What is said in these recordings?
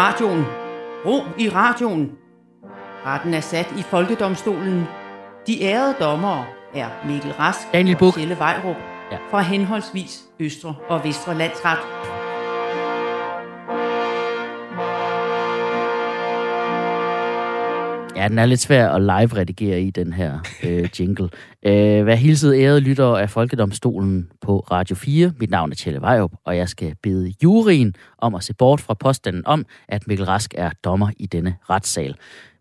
radioen. Ro i radioen. Retten er sat i Folkedomstolen. De ærede dommere er Mikkel Rask Daniel og Buch. Kjelle Vejrup Ja. fra henholdsvis Østre og Vestre Landsret. Ja, den er lidt svær at live-redigere i, den her øh, jingle. Øh, vær hilset ærede lytter af Folkedomstolen på Radio 4. Mit navn er Tjelle Vejrup, og jeg skal bede juryen om at se bort fra påstanden om, at Mikkel Rask er dommer i denne retssal.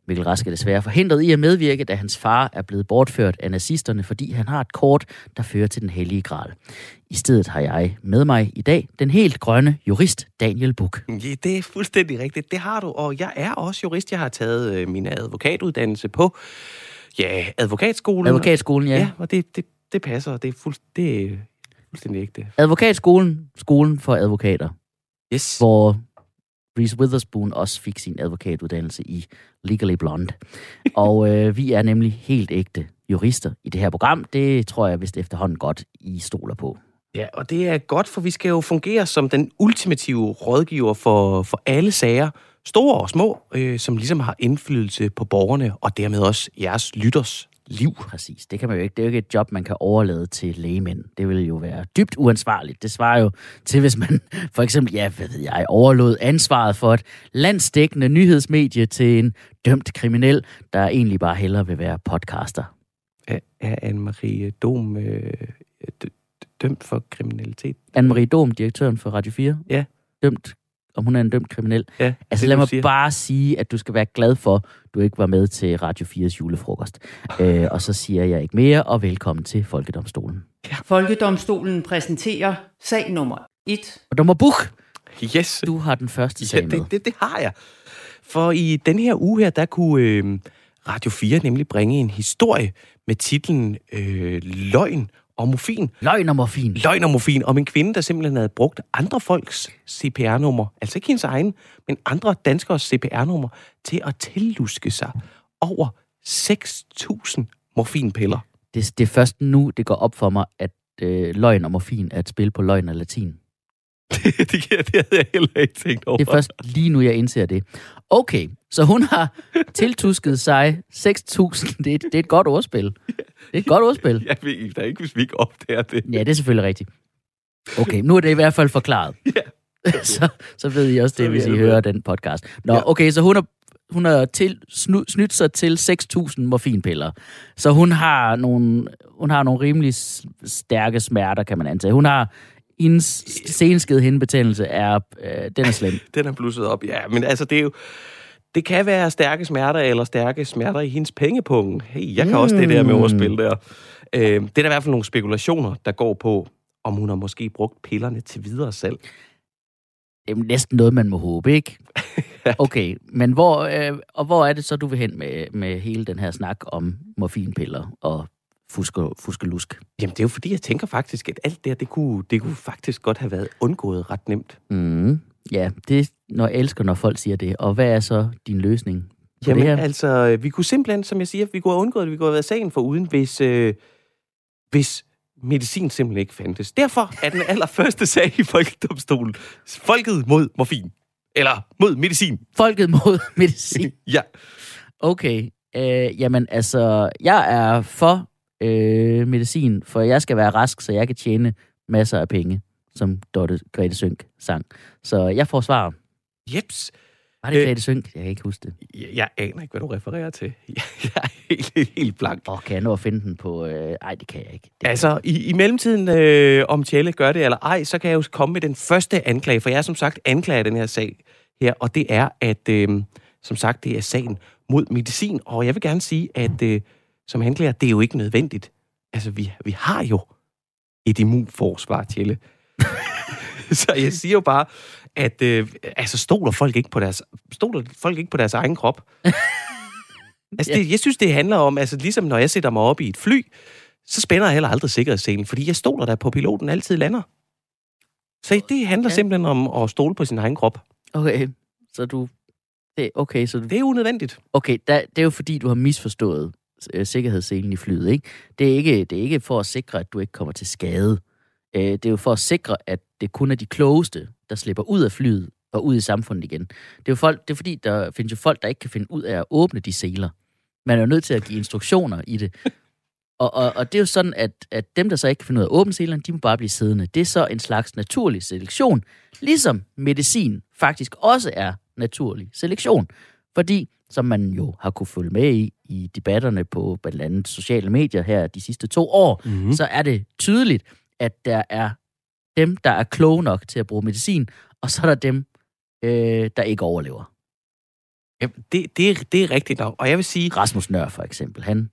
Mikkel Rask er desværre forhindret i at medvirke, da hans far er blevet bortført af nazisterne, fordi han har et kort, der fører til den hellige gral. I stedet har jeg med mig i dag den helt grønne jurist Daniel Buch. Ja, det er fuldstændig rigtigt. Det har du, og jeg er også jurist. Jeg har taget øh, min advokatuddannelse på ja, advokatskolen. Advokatskolen, ja. Ja, og det, det, det passer. Det er, fuld, det er fuldstændig ægte. Advokatskolen, skolen for advokater, Yes. hvor Reese Witherspoon også fik sin advokatuddannelse i Legally Blonde. Og øh, vi er nemlig helt ægte jurister i det her program. Det tror jeg vist efterhånden godt, I stoler på. Ja, og det er godt, for vi skal jo fungere som den ultimative rådgiver for, for alle sager, store og små, øh, som ligesom har indflydelse på borgerne, og dermed også jeres lytters liv. Præcis. Det kan man jo ikke. Det er jo ikke et job, man kan overlade til lægemænd. Det vil jo være dybt uansvarligt. Det svarer jo til, hvis man for eksempel, ja, hvad ved jeg, overlod ansvaret for et landsdækkende nyhedsmedie til en dømt kriminel, der egentlig bare hellere vil være podcaster. Er, er Anne-Marie Dom øh, dømt for kriminalitet? Anne-Marie Dom, direktøren for Radio 4. Ja. Dømt, om hun er en dømt kriminel. Ja, Altså det, lad mig siger. bare sige, at du skal være glad for, du ikke var med til Radio 4's julefrokost. øh, og så siger jeg ikke mere, og velkommen til Folkedomstolen. Folkedomstolen præsenterer sag nummer 1. Og dommer Buch, Yes. du har den første sag Ja, med. det, det, det har jeg. For i den her uge her, der kunne øh, Radio 4 nemlig bringe en historie med titlen øh, Løgn og morfin. Løgn og morfin. Løgn og morfin om en kvinde, der simpelthen havde brugt andre folks CPR-nummer, altså ikke hendes egen, men andre danskers CPR-nummer, til at tilluske sig over 6.000 morfinpiller. Det, det er først nu, det går op for mig, at øh, løgn og morfin er et spil på løgn og latin. det, det, det havde jeg heller ikke tænkt over. Det er først lige nu, jeg indser det. Okay, så hun har tiltusket sig 6.000. Det, er- det er et godt ordspil. Det er et godt ordspil. Jeg ved da ikke, hvis vi ikke opdager det. Ja, det er selvfølgelig rigtigt. Okay, nu er det i hvert fald forklaret. Ja. så, så ved I også Så det, hvis I hører den podcast. Nå, Ja. okay, så hun har, hun har til, snu, snydt sig til 6.000 morfinpiller. Så hun har nogle, hun har nogle rimelig stærke smerter, kan man antage. Hun har hendes senskede hindebetændelse er, øh, den er slem. Den er blusset op, ja. Men altså, det er jo... Det kan være stærke smerter, eller stærke smerter i hendes pengepunkt. Hey, jeg kan mm. også det der med ordspil der. Øh, det er der i hvert fald nogle spekulationer, der går på, om hun har måske brugt pillerne til videre salg. Det er næsten noget, man må håbe, ikke? Okay, men hvor, øh, og hvor er det så, du vil hen med, med hele den her snak om morfinpiller og fuske, fuskelusk? Jamen, det er jo fordi, jeg tænker faktisk, at alt det her, det kunne, det kunne faktisk godt have været undgået ret nemt. Mm. Ja, det når jeg elsker, når folk siger det. Og hvad er så din løsning på Jamen, det her? altså, vi kunne simpelthen, som jeg siger, vi kunne have undgået det, vi kunne have været sagen for uden, hvis, øh, hvis medicin simpelthen ikke fandtes. Derfor er den allerførste sag i Folkedomstolen folket mod morfin. Eller mod medicin. Folket mod medicin. Ja. Okay, øh, jamen altså, jeg er for øh, medicin, for jeg skal være rask, så jeg kan tjene masser af penge, som Dorte Grete Sønk sang. Så jeg forsvarer. Jeps. Var det Øh. Grete Sønk? Jeg kan ikke huske det. Jeg, jeg aner ikke, hvad du refererer til. Jeg, jeg er helt, helt, blank. Åh, kan jeg nå at finde den på... Øh, ej, det kan jeg ikke. Det Altså, i, i mellemtiden, øh, om Tjelle gør det eller ej, så kan jeg jo komme med den første anklage, for jeg er som sagt anklager den her sag her, og det er, at øh, som sagt, det er sagen mod medicin, og jeg vil gerne sige, at øh, som anklager, det er jo ikke nødvendigt. Altså, vi, vi har jo et immunforsvar, Tjelle. så jeg siger jo bare, at øh, altså, stoler folk ikke på deres, stoler folk ikke på deres egen krop? altså, det, jeg synes, det handler om, altså ligesom når jeg sætter mig op i et fly, så spænder jeg heller aldrig sikkerhedsselen, fordi jeg stoler der på, piloten altid lander. Så det handler Ja. simpelthen om at stole på sin egen krop. Okay, så du... Det, okay, så du, Det er unødvendigt. okay der, det er jo fordi, du har misforstået øh, sikkerhedsselen i flyet, ikke? Det er ikke, det er ikke for at sikre, at du ikke kommer til skade. Øh, det er jo for at sikre, at det kun er de klogeste, der slipper ud af flyet og ud i samfundet igen. Det er jo folk, det er fordi, der findes jo folk, der ikke kan finde ud af at åbne de seler. Man er jo nødt til at give instruktioner i det. Og, og, og det er jo sådan, at, at dem, der så ikke kan finde ud af at åbne selerne, de må bare blive siddende. Det er så en slags naturlig selektion, ligesom medicin faktisk også er naturlig selektion. Fordi, som man jo har kunne følge med i, i debatterne på blandt andet sociale medier her de sidste to år, mm-hmm. så er det tydeligt, at der er dem, der er kloge nok til at bruge medicin, og så er der dem, øh, der ikke overlever. Ja, det, det, det er rigtigt nok. Og jeg vil sige... Rasmus Nør for eksempel, han,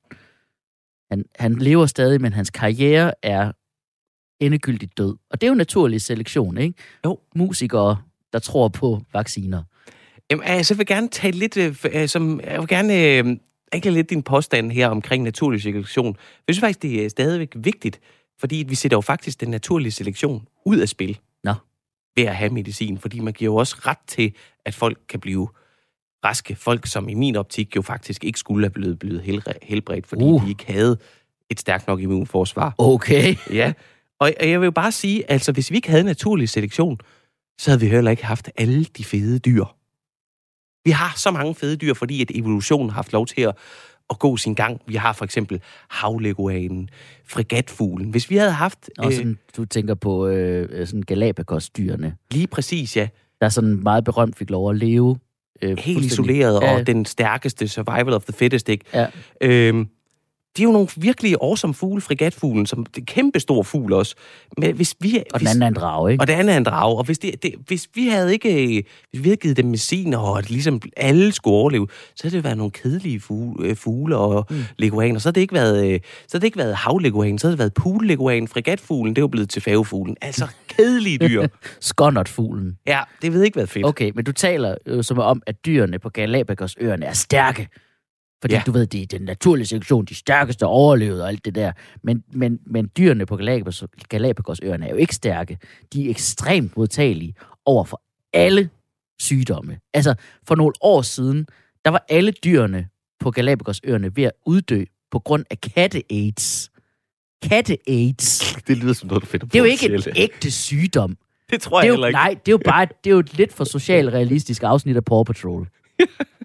han, han lever stadig, men hans karriere er endegyldigt død. Og det er jo naturlig selektion, ikke? Jo. Musikere, der tror på vacciner. Jamen, altså, jeg vil gerne tale lidt, øh, øh, som, jeg vil gerne øh, ikke lidt din påstand her omkring naturlig selektion. Jeg synes faktisk, det er stadigvæk vigtigt, fordi vi sætter jo faktisk den naturlige selektion ud af spil. Nå. Ved at have medicin, fordi man giver jo også ret til, at folk kan blive raske. Folk, som i min optik jo faktisk ikke skulle have blevet, blevet helbredt, fordi uh. de ikke havde et stærkt nok immunforsvar. Okay. Ja, og jeg vil jo bare sige, altså hvis vi ikke havde naturlig selektion, så havde vi heller ikke haft alle de fede dyr. Vi har så mange fede dyr, fordi at evolutionen har haft lov til at, at gå sin gang. Vi har for eksempel havleguanen, fregatfuglen. Hvis vi havde haft... Og sådan, øh, du tænker på øh, sådan Galapagos-dyrene. Lige præcis, ja. Der er sådan meget berømt fik lov at leve. Øh, Helt isoleret, ja. og den stærkeste survival of the fittest, ikke? Ja. Øhm, de er jo nogle virkelig awesome fugle, frigatfuglen, som det er kæmpe stor fugl også. Men hvis vi, og den anden er en drage, ikke? Og den anden er en drage. Og hvis, det, det, hvis vi havde ikke hvis vi havde givet dem medicin, og at ligesom alle skulle overleve, så havde det været nogle kedelige fugle, øh, fugle og mm. leguaner. Så havde det ikke været, øh, så havde det ikke været havleguan, så havde det været poolleguan, frigatfuglen, det var blevet til fagfuglen. Altså kedelige dyr. Skåndertfuglen. Ja, det ved ikke været fedt. Okay, men du taler jo som om, at dyrene på Galapagos-øerne er stærke. Fordi ja. du ved, det er den naturlige selektion, de stærkeste overlevede og alt det der. Men, men, men dyrene på Galapagos, Galapagosøerne er jo ikke stærke. De er ekstremt modtagelige over for alle sygdomme. Altså, for nogle år siden, der var alle dyrene på Galapagosøerne ved at uddø på grund af katte-AIDS. Katte-AIDS. Det lyder som noget, du finder på Det er jo ikke en ægte sygdom. Det tror jeg det er jo, heller ikke. Nej, det er jo bare det er jo et lidt for socialrealistisk afsnit af Paw Patrol.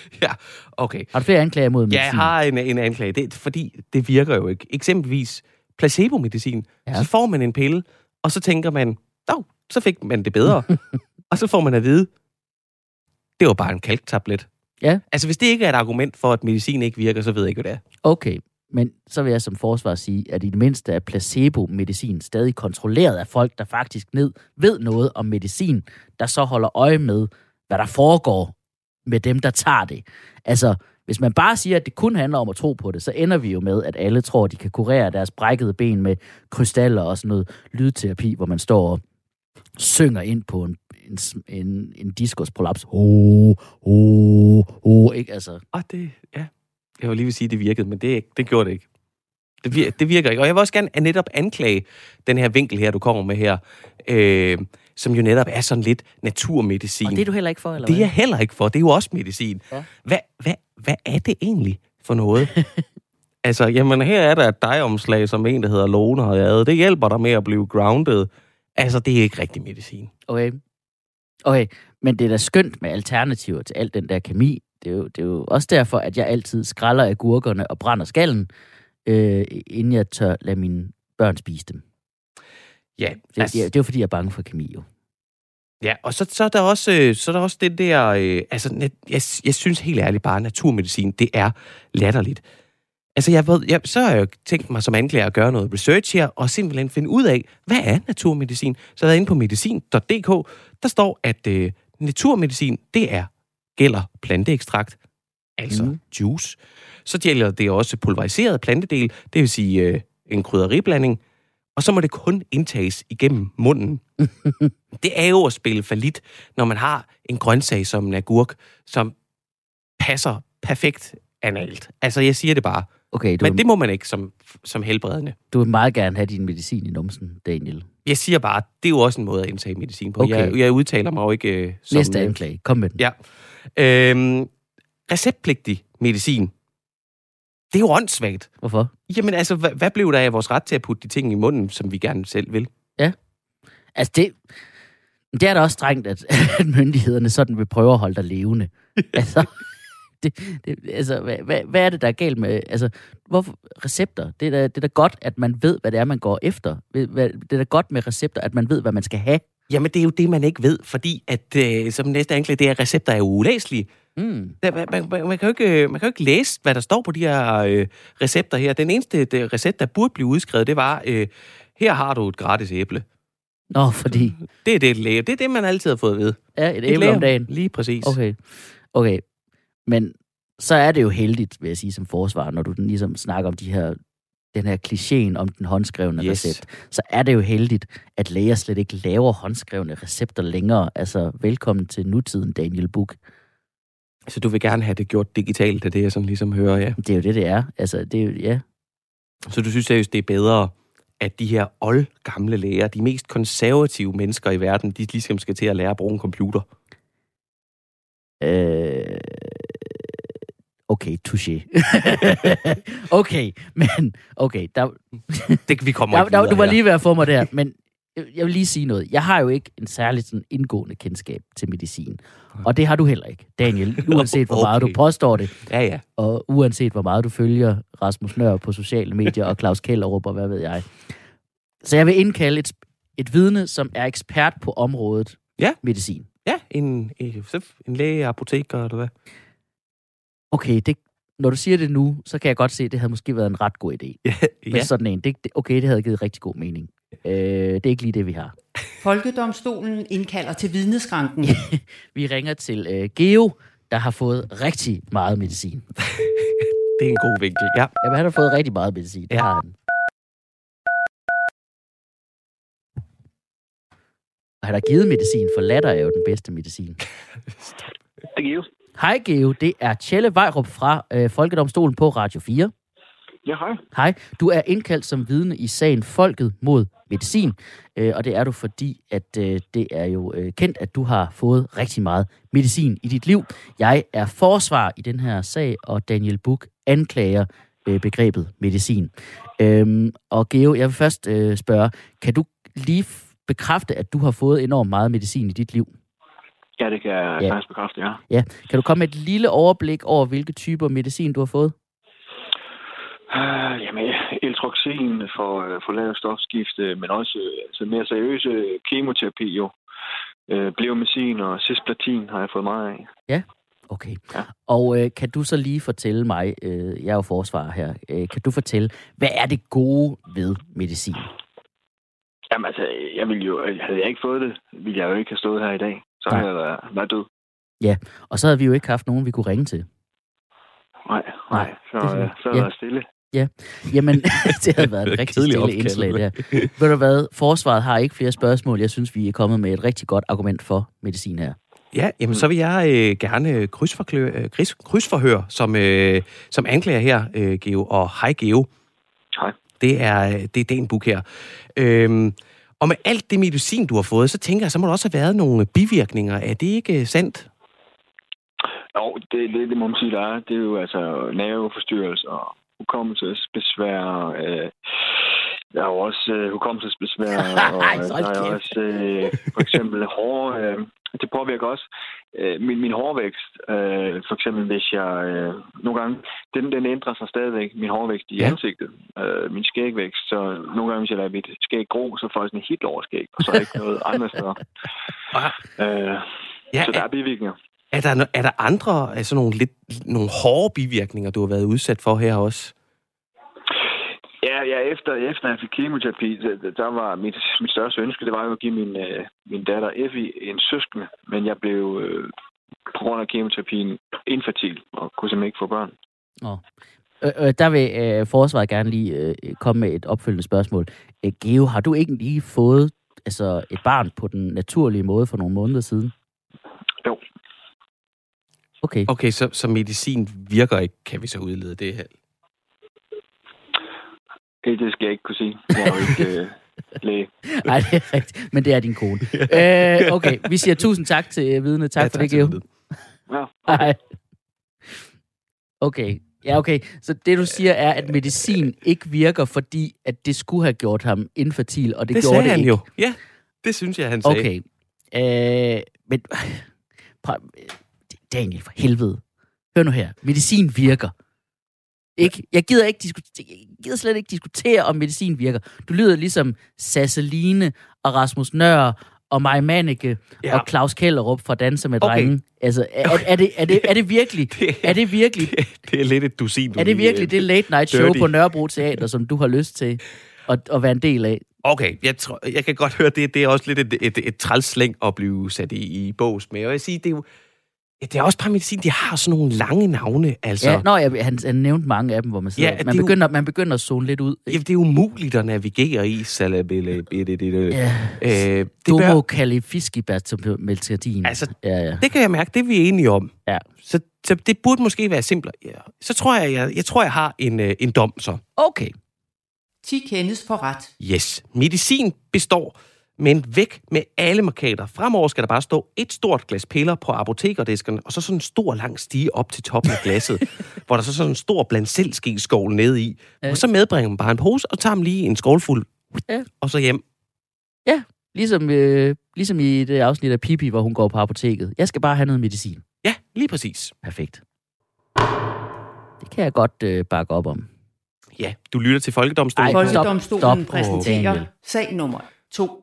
ja, okay. Har du flere anklager mod medicin? Ja, jeg har en, en anklage. Det fordi det virker jo ikke. Eksempelvis placebo-medicin. Ja. Så får man en pille, og så tænker man, dog, så fik man det bedre. og så får man at vide, det var bare en kalktablet. Ja. Altså, hvis det ikke er et argument for, at medicin ikke virker, så ved jeg ikke, hvad det er. Okay, men så vil jeg som forsvar sige, at i det mindste er placebo-medicin stadig kontrolleret af folk, der faktisk ned ved noget om medicin, der så holder øje med, hvad der foregår med dem, der tager det. Altså, hvis man bare siger, at det kun handler om at tro på det, så ender vi jo med, at alle tror, at de kan kurere deres brækkede ben med krystaller og sådan noget lydterapi, hvor man står og synger ind på en, en, en, en diskusprolaps. Oh, oh, oh, ikke altså. Og det, ja. Jeg vil lige vil sige, at det virkede, men det, det gjorde det ikke. Det, vir, det virker ikke. Og jeg vil også gerne netop anklage den her vinkel her, du kommer med her. Øh, som jo netop er sådan lidt naturmedicin. Og det er du heller ikke for, eller Det er jeg heller ikke for. Det er jo også medicin. Ja. Hvad, hvad, hvad er det egentlig for noget? altså, jamen her er der et dejomslag, som en, der hedder Lone har lavet. Det hjælper dig med at blive grounded. Altså, det er ikke rigtig medicin. Okay. Okay, men det er da skønt med alternativer til alt den der kemi. Det er jo, det er jo også derfor, at jeg altid skræller agurkerne og brænder skallen, øh, inden jeg tør lade mine børn spise dem. Ja, det, altså, det, det er jo fordi, jeg er bange for kemi, jo. Ja, og så, så, er der også, øh, så er der også det der... Øh, altså, jeg, jeg synes helt ærligt bare, at naturmedicin, det er latterligt. Altså, jeg ved, jeg, så har jeg tænkt mig som anklager at gøre noget research her, og simpelthen finde ud af, hvad er naturmedicin? Så jeg er inde på medicin.dk, der står, at øh, naturmedicin, det er gælder planteekstrakt, altså mm. juice. Så gælder det også pulveriseret plantedel, det vil sige øh, en krydderiblanding, og så må det kun indtages igennem munden. det er jo at spille for lidt, når man har en grøntsag som en agurk, som passer perfekt analt. Altså, jeg siger det bare. Okay, du Men det må man ikke som, som helbredende. Du vil meget gerne have din medicin i numsen, Daniel. Jeg siger bare, det er jo også en måde at indtage medicin på. Okay. Jeg, jeg udtaler mig jo ikke uh, som... Næste anklage. Kom med den. Ja. Øhm, receptpligtig medicin det er jo åndssvagt. Hvorfor? Jamen altså, hvad, hvad blev der af vores ret til at putte de ting i munden, som vi gerne selv vil? Ja. Altså det... Det er da også strengt, at, at myndighederne sådan vil prøve at holde dig levende. altså, det, det, altså hvad, hvad, hvad er det, der er galt med... Altså, hvorfor recepter? Det er, da, det er da godt, at man ved, hvad det er, man går efter. Det er da godt med recepter, at man ved, hvad man skal have. Jamen, det er jo det, man ikke ved, fordi at, øh, som næste anklage, det er, at recepter er ulæselige. Mm. Der, man, man, man, kan jo ikke, man kan jo ikke læse, hvad der står på de her øh, recepter her. Den eneste det, recept, der burde blive udskrevet, det var, øh, her har du et gratis æble. Nå, fordi... Det er det, læge. Det er det, man altid har fået at vide. Ja, et Et æble læge- om dagen. Lige præcis. Okay. Okay. Men så er det jo heldigt, vil jeg sige, som forsvar, når du ligesom snakker om de her den her klichéen om den håndskrevne Yes. recept, så er det jo heldigt, at læger slet ikke laver håndskrevne recepter længere. Altså, velkommen til nutiden, Daniel Book. Så du vil gerne have det gjort digitalt, det er det, jeg sådan ligesom hører, ja. Det er jo det, det er. Altså, det er jo, ja. Så du synes seriøst, det er bedre, at de her oldgamle læger, de mest konservative mennesker i verden, de ligesom skal til at lære at bruge en computer? Øh, okay, touché. okay, men okay, der, Det, vi kommer der, der, du var lige ved at få mig der, men jeg- vil lige sige noget. Jeg har jo ikke en særlig sådan indgående kendskab til medicin. Og det har du heller ikke, Daniel. Uanset hvor meget du Okay. påstår det, Ja, ja. og uanset hvor meget du følger Rasmus Nør på sociale medier og Claus Kellerup og hvad ved jeg. Så jeg vil indkalde et, et vidne, som er ekspert på området Ja. medicin. Ja, en, en, en læge, apoteker, eller hvad? Okay, det, når du siger det nu, så kan jeg godt se, at det havde måske været en ret god idé. Ja, med sådan en. Det, okay, det havde givet rigtig god mening. Øh, det er ikke lige det, vi har. Folkedomstolen indkalder til vidneskranken. Vi ringer til øh, Geo, der har fået rigtig meget medicin. det er en god vinkel. Ja. Jamen, han har fået rigtig meget medicin. Det Ja. har han. Og han har givet medicin, for latter er jo den bedste medicin. Det er Geo. Hej Geo, det er Tjelle Vejrup fra øh, Folkedomstolen på Radio 4. Ja, hej. Hej, du er indkaldt som vidne i sagen Folket mod medicin, øh, og det er du fordi, at øh, det er jo øh, kendt, at du har fået rigtig meget medicin i dit liv. Jeg er forsvar i den her sag, og Daniel Buch anklager øh, begrebet medicin. Øhm, og Geo, jeg vil først øh, spørge, kan du lige bekræfte, at du har fået enormt meget medicin i dit liv? Ja, det kan jeg ja. faktisk bekræfte, ja. Ja. Kan du komme med et lille overblik over, hvilke typer medicin du har fået? Uh, jamen, eltroxin for, øh, for lavt stofskifte, men også øh, altså mere seriøse kemoterapi jo. Uh, Bleomycin og cisplatin har jeg fået meget af. Okay. Ja. Og øh, kan du så lige fortælle mig, øh, jeg er jo forsvarer her, øh, kan du fortælle, hvad er det gode ved medicin? Jamen altså, jeg ville jo, havde jeg ikke fået det, ville jeg jo ikke have stået her i dag. Så Nej. havde jeg været, været død. Og så havde vi jo ikke haft nogen, vi kunne ringe til. Nej, Nej, nej. Så, er øh, sådan- så havde ja. været stille. Jamen, det havde været et rigtig stille opkald, indslag der. Ved du hvad, forsvaret har ikke flere spørgsmål. Jeg synes, vi er kommet med et rigtig godt argument for medicin her. Ja, jamen så vil jeg øh, gerne krydsforklø- øh, kryds, krydsforhøre som, øh, som anklager her, øh, Geo. Og hej, Geo. Hej. Det er, øh, det er Dan Buk her. Øhm, og med alt det medicin, du har fået, så tænker jeg, så må der også have været nogle bivirkninger. Er det ikke øh, sandt? Jo, det, det, det må man sige, der er. Det er jo altså nerveforstyrrelser, hukommelsesbesvær, øh, der er jo også øh, hukommelsesbesvær, og øh, der er også øh, for eksempel hår, øh, det påvirker også øh, min, min hårvækst. Øh, for eksempel hvis jeg øh, nogle gange, den, den ændrer sig stadigvæk, min hårvækst i Ja. ansigtet, øh, min skægvækst. Så nogle gange, hvis jeg lader mit skæg gro, så får jeg sådan en Hitler-skæg, og så er ikke noget andre steder. Øh, Ja, så der er, er bivirkninger. Er, der, er der andre altså nogle, lidt, nogle hårde bivirkninger, du har været udsat for her også? Ja, ja efter, efter jeg fik kemoterapi, der, der var mit, mit største ønske, det var jo at give min, øh, min datter Effie en søskende, men jeg blev øh, på grund af kemoterapien infertil og kunne simpelthen ikke få børn. Øh, øh, der vil øh, forsvaret gerne lige øh, komme med et opfølgende spørgsmål. Øh, Geo, har du ikke lige fået altså, et barn på den naturlige måde for nogle måneder siden? Okay. Okay, så, så medicin virker ikke, kan vi så udlede det her? Det, det skal jeg ikke kunne sige. Jeg er jo ikke øh, læge. Nej, det er rigtigt. Men det er din kone. øh, okay, vi siger tusind tak til vidne. Tak Ja, for det, Geo. Ja, Hej. Okay. Ja, okay. Så det, du siger, er, at medicin ikke virker, fordi at det skulle have gjort ham infertil, og det, Det gjorde sagde det han ikke. jo. Ja, det synes jeg, han sagde. Okay. Øh, men, Daniel, for helvede. Hør nu her. Medicin virker. Ikke? Jeg, gider ikke diskutere, jeg gider slet ikke diskutere, om medicin virker. Du lyder ligesom Sasseline og Rasmus Nør og Maj Manneke ja. og Claus Kellerup fra Danse med Okay. Drenge. Altså, er, er, er, det, er, det, er det virkelig? Det Er det virkelig? Det, det er lidt et dusin, du Er det virkelig øh, det late night show dirty. på Nørrebro Teater, som du har lyst til at, at være en del af? Okay, jeg, tror, jeg kan godt høre, det, det er også lidt et, et, et trælslæng at blive sat i, i bås med. Og jeg vil sige, det er jo ja, det er også bare medicin, de har sådan nogle lange navne, altså. Ja, nå, jeg, han, han nævnte mange af dem, hvor man sidder. Ja, man, er begynder, man begynder at zone lidt ud. Ja, det er umuligt at navigere i, bitte. Ja. Øh, Domo bør, Califiskibertomeltadin. altså, Ja, ja. det kan jeg mærke, det er vi enige om. Ja. Så, så det burde måske være simplere. Ja. Så tror jeg, jeg, jeg tror, jeg har en, øh, en dom så. Okay. 10 kendes for ret. Yes. Medicin består, men væk med alle markader. Fremover skal der bare stå et stort glas piller på apotekerdisken, og så sådan en stor lang stige op til toppen af glasset, hvor der så sådan en stor blandt selv skål nede i. Ja. Og så medbringer man bare en pose, og tager man lige en skålfuld, Ja. og så hjem. Ligesom, øh, ligesom i det afsnit af Pippi, hvor hun går på apoteket. Jeg skal bare have noget medicin. Ja, lige præcis. Perfekt. Det kan jeg godt øh, bakke op om. Ja, du lytter til Folkedomstolen. Ej, stop, Folkedomstolen stop, præsenterer Daniel. sag nummer 2.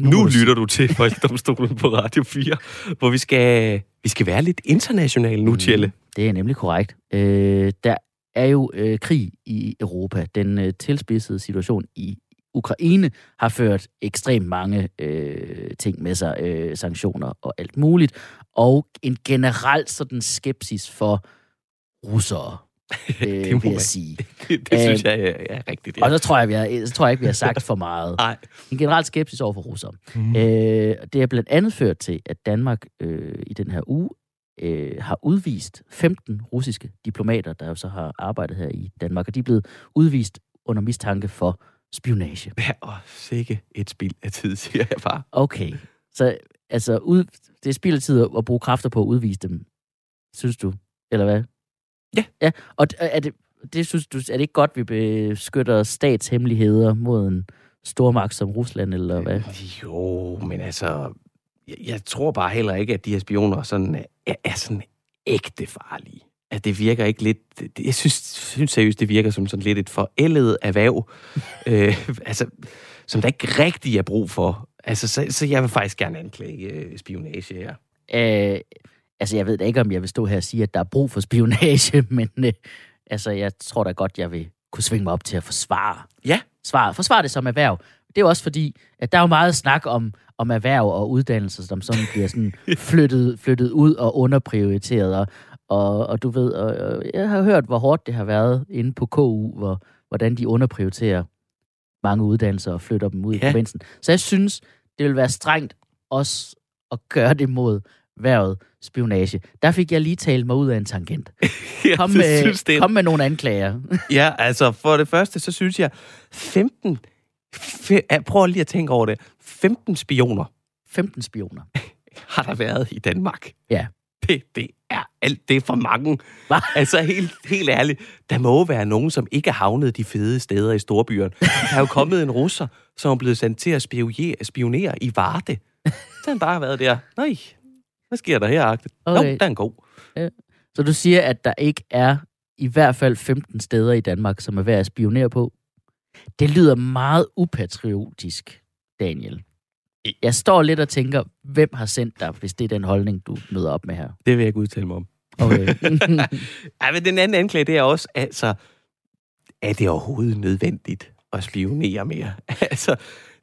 Nu lytter du til Folkedomstolen på Radio 4, hvor vi skal, vi skal være lidt internationale nu, Tjelle. Det er nemlig korrekt. Øh, der er jo øh, krig i Europa. Den øh, tilspidsede situation i Ukraine har ført ekstremt mange øh, ting med sig, øh, sanktioner og alt muligt, og en generel sådan skepsis for russere, øh, Det må vil jeg sige. Det, det synes jeg er, er rigtigt. Ja. Og så tror jeg, vi har, så tror jeg ikke, vi har sagt for meget. Nej. En generel skepsis over for russere. Mm. Øh, det er blandt andet ført til, at Danmark øh, i den her uge øh, har udvist 15 russiske diplomater, der jo så har arbejdet her i Danmark, og de er blevet udvist under mistanke for spionage. Ja, og sikke et spild af tid, siger jeg bare. Okay, så altså, ud, det er spild af tid at bruge kræfter på at udvise dem, synes du? Eller hvad? Ja. Ja, og er det, det synes du, er det ikke godt, vi beskytter statshemmeligheder mod en stormagt som Rusland, eller hvad? Jo, men altså, jeg, jeg tror bare heller ikke, at de her spioner sådan, er, er sådan ægte farlige. At det virker ikke lidt... Jeg synes, synes seriøst, det virker som sådan lidt et forældet erhverv, øh, altså, som der ikke rigtig er brug for. Altså, så, så jeg vil faktisk gerne anklage øh, spionage her. Øh, altså, jeg ved da ikke, om jeg vil stå her og sige, at der er brug for spionage, men øh, altså, jeg tror da godt, jeg vil kunne svinge mig op til at forsvare. Ja. Svare, forsvare det som erhverv. Det er også fordi, at der er jo meget snak om, om erhverv og uddannelser, som sådan bliver sådan flyttet, flyttet ud og underprioriteret. Og, og, og du ved, og, og jeg har hørt, hvor hårdt det har været inde på KU, hvor, hvordan de underprioriterer mange uddannelser og flytter dem ud i Ja. provinsen. Så jeg synes, det vil være strengt også at gøre det mod værvet spionage. Der fik jeg lige talt mig ud af en tangent. Kom med, synes, det er kom med nogle anklager. Ja, altså for det første, så synes jeg, 15... Fe, prøv lige at tænke over det. 15 spioner 15 spioner. har der været i Danmark. Ja. Det, det er alt. Det er for mange. Hva? Altså helt, helt ærligt, der må være nogen, som ikke har havnet de fede steder i storbyerne. Der er jo kommet en russer, som er blevet sendt til at spionere, spionere i Varde. Så har han bare været der. Nej, hvad sker der her, Agte? Okay. Jo, der er en god. Så du siger, at der ikke er i hvert fald 15 steder i Danmark, som er værd at spionere på? Det lyder meget upatriotisk, Daniel. Jeg står lidt og tænker, hvem har sendt dig, hvis det er den holdning, du møder op med her? Det vil jeg ikke udtale mig om. Okay. Ja, men den anden anklage, det er også, altså, er det overhovedet nødvendigt at spionere mere? altså,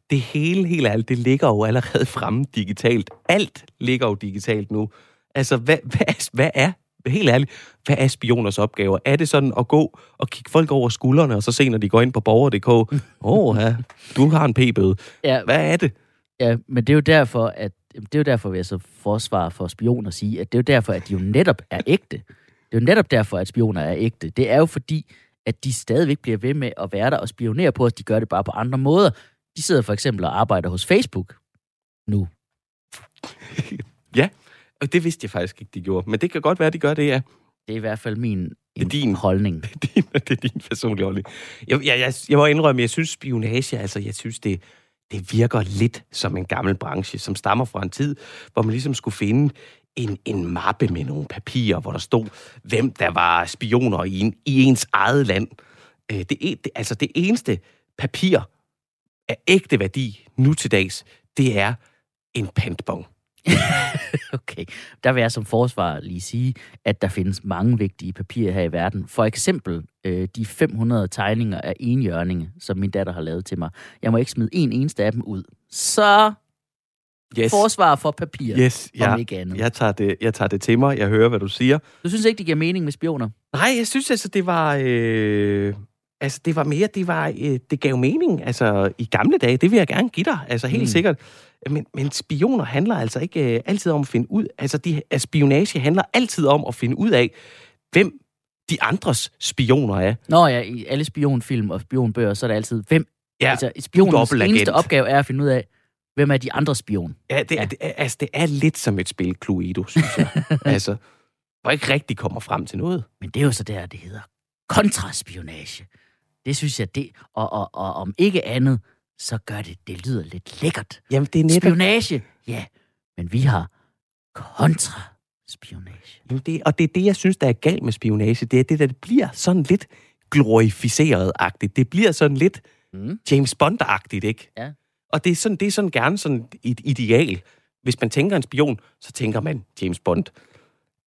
det hele, helt ærligt, det ligger jo allerede fremme digitalt. Alt ligger jo digitalt nu. Altså, hvad, hvad, er, hvad er, helt ærligt, hvad er spioners opgaver? Er det sådan at gå og kigge folk over skuldrene, og så se, når de går ind på borger.dk, åh, oh, ja, du har en p-bøde. ja, Hvad er det? ja, men det er jo derfor, at det er jo derfor, vil jeg så forsvare for spioner sige, at det er jo derfor, at de jo netop er ægte. Det er jo netop derfor, at spioner er ægte. Det er jo fordi, at de stadigvæk bliver ved med at være der og spionere på os. De gør det bare på andre måder. De sidder for eksempel og arbejder hos Facebook nu. Og det vidste jeg faktisk ikke, de gjorde. Men det kan godt være, de gør det, ja. Det er i hvert fald min Det er din. holdning. din, det er din personlige holdning. Jeg, jeg, jeg, jeg må indrømme, jeg synes spionage, altså jeg synes det, det virker lidt som en gammel branche, som stammer fra en tid, hvor man ligesom skulle finde en, en mappe med nogle papirer, hvor der stod, hvem der var spioner i, en, i ens eget land. Øh, det, det, altså det eneste papir af ægte værdi nu til dags, det er en pantbong. okay, der vil jeg som forsvar lige sige, at der findes mange vigtige papirer her i verden. For eksempel øh, de 500 tegninger af enhjørninge, som min datter har lavet til mig. Jeg må ikke smide en eneste af dem ud. Så yes. forsvar for papir, yes, ja, om ikke andet. Jeg tager, det, jeg tager det til mig. Jeg hører, hvad du siger. Du synes ikke, det giver mening med spioner? Nej, jeg synes altså, det var... Øh Altså, det var mere, det var, øh, det gav mening. Altså, i gamle dage, det vil jeg gerne give dig. Altså, helt mm. sikkert. Men, men spioner handler altså ikke øh, altid om at finde ud... Altså, de, altså, spionage handler altid om at finde ud af, hvem de andres spioner er. Nå ja, i alle spionfilm og spionbøger, så er det altid, hvem... Ja, altså, spionens eneste opgave er at finde ud af, hvem er de andre spion. Ja, det, ja. Det, altså, det er lidt som et spil, Cluedo, synes jeg. altså, hvor ikke rigtig kommer frem til noget. Men det er jo så der, det hedder kontraspionage. Det synes jeg, det, og, og, og om ikke andet, så gør det, det lyder lidt lækkert. Jamen, det er netop... Spionage, ja, men vi har kontraspionage. Jamen, det, og det er det, jeg synes, der er galt med spionage. Det er det, der det bliver sådan lidt glorificeret-agtigt. Det bliver sådan lidt mm. James Bond-agtigt, ikke? Ja. Og det er, sådan, det er sådan gerne sådan et ideal. Hvis man tænker en spion, så tænker man James Bond.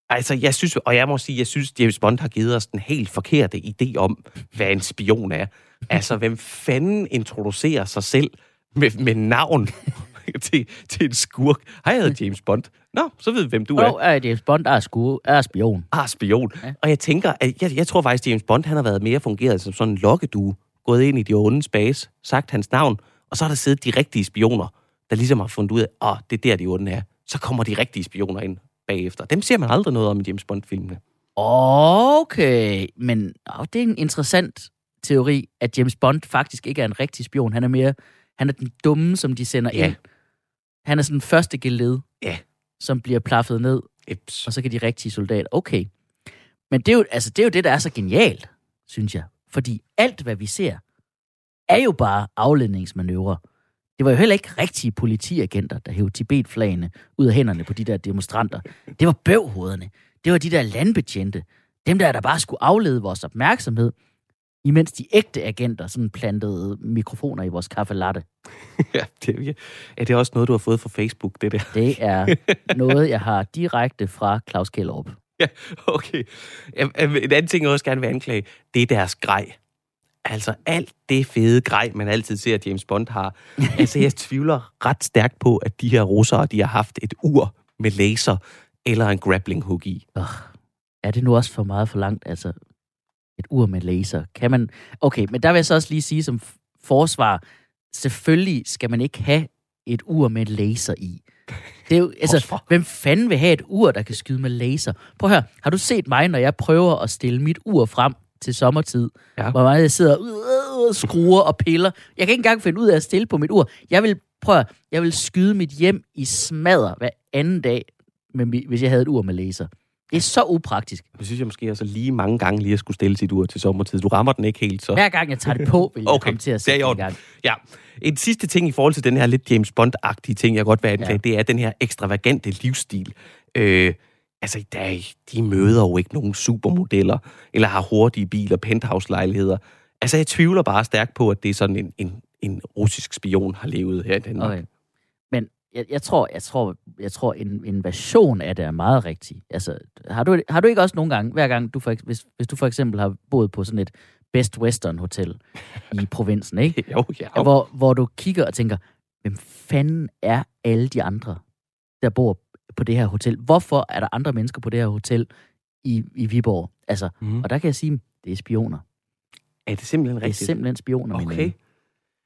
Altså, jeg synes, og jeg må sige, jeg synes, James Bond har givet os den helt forkerte idé om, hvad en spion er. Altså, hvem fanden introducerer sig selv med, med navn til, til en skurk? Hej, jeg hedder James Bond. Nå, så ved vi, hvem du er. Nå, er James Bond er, skur, er spion. Ah, spion. Ja. Og jeg tænker, at jeg, jeg tror faktisk, James Bond han har været mere fungeret som sådan en lokkedue. Gået ind i de onde space, sagt hans navn, og så har der siddet de rigtige spioner, der ligesom har fundet ud af, at oh, det er der, de onde er. Så kommer de rigtige spioner ind bagefter. Dem ser man aldrig noget om i James Bond-filmene. Okay, men oh, det er en interessant teori, at James Bond faktisk ikke er en rigtig spion. Han er mere, han er den dumme, som de sender ja. ind. Han er sådan den første geled, ja. som bliver plaffet ned, Eps. og så kan de rigtige soldater. Okay. Men det er, jo, altså, det er jo det, der er så genialt, synes jeg. Fordi alt, hvad vi ser, er jo bare afledningsmanøvrer. Det var jo heller ikke rigtige politiagenter, der hævde Tibet-flagene ud af hænderne på de der demonstranter. Det var bøvhoderne. Det var de der landbetjente. Dem der, der bare skulle aflede vores opmærksomhed, imens de ægte agenter sådan plantede mikrofoner i vores kaffe latte. ja, det er, er det også noget, du har fået fra Facebook, det der? Det er noget, jeg har direkte fra Claus Kjellerup. Ja, okay. En anden ting, jeg også gerne vil anklage, det er deres grej. Altså alt det fede grej, man altid ser, at James Bond har. altså jeg tvivler ret stærkt på, at de her russere, de har haft et ur med laser eller en grappling hook i. Uh, er det nu også for meget for langt? Altså et ur med laser. Kan man... Okay, men der vil jeg så også lige sige som forsvar, selvfølgelig skal man ikke have et ur med laser i. Det er jo, altså, hvem fanden vil have et ur, der kan skyde med laser? Prøv her, har du set mig, når jeg prøver at stille mit ur frem til sommertid, ja. hvor jeg sidder og skruer og piller. Jeg kan ikke engang finde ud af at stille på mit ur. Jeg vil, prøv jeg vil skyde mit hjem i smadder hver anden dag, med, hvis jeg havde et ur med laser. Det er så upraktisk. Det synes jeg måske også lige mange gange lige at skulle stille sit ur til sommertid. Du rammer den ikke helt, så... Hver gang jeg tager det på, vil jeg okay, komme til at sætte det i gang. Ja. En sidste ting i forhold til den her lidt James Bond-agtige ting, jeg godt vil anklage, ja. det er den her ekstravagante livsstil. Øh, altså, der, de møder jo ikke nogen supermodeller, eller har hurtige biler, penthouse-lejligheder. Altså, jeg tvivler bare stærkt på, at det er sådan en, en, en russisk spion har levet her i Danmark. Okay. Men jeg, jeg tror, jeg tror, jeg tror en, en version af det er meget rigtig. Altså, har du, har du ikke også nogle gange, hver gang du for, hvis, hvis du for eksempel har boet på sådan et Best Western Hotel i provinsen, ikke? jo, ja. Hvor, hvor du kigger og tænker, hvem fanden er alle de andre, der bor på det her hotel? Hvorfor er der andre mennesker på det her hotel i, i Viborg? Altså, mm. og der kan jeg sige, det er spioner. Er det simpelthen rigtigt? Det er simpelthen spioner, Okay.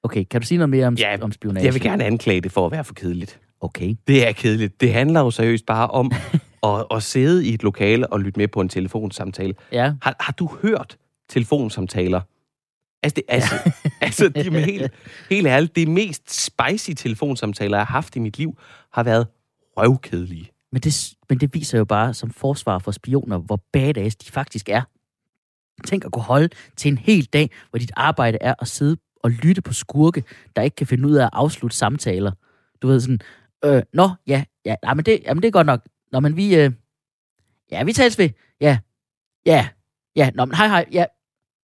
Okay, kan du sige noget mere om, ja, om spionage? Jeg vil gerne anklage det for at være for kedeligt. Okay. Det er kedeligt. Det handler jo seriøst bare om at, at sidde i et lokale og lytte med på en telefonsamtale. Ja. Har, har du hørt telefonsamtaler? Altså, det, altså, ja. altså de er helt, helt ærligt, det mest spicy telefonsamtaler, jeg har haft i mit liv, har været røvkedelige. Men det, men det viser jo bare som forsvar for spioner, hvor badass de faktisk er. Tænk at kunne holde til en hel dag, hvor dit arbejde er at sidde og lytte på skurke, der ikke kan finde ud af at afslutte samtaler. Du ved sådan, øh, nå, ja, ja, nej, men det, jamen det er godt nok. Nå, men vi, øh, ja, vi tales ved. Ja, ja, ja, nå, men hej, hej, ja.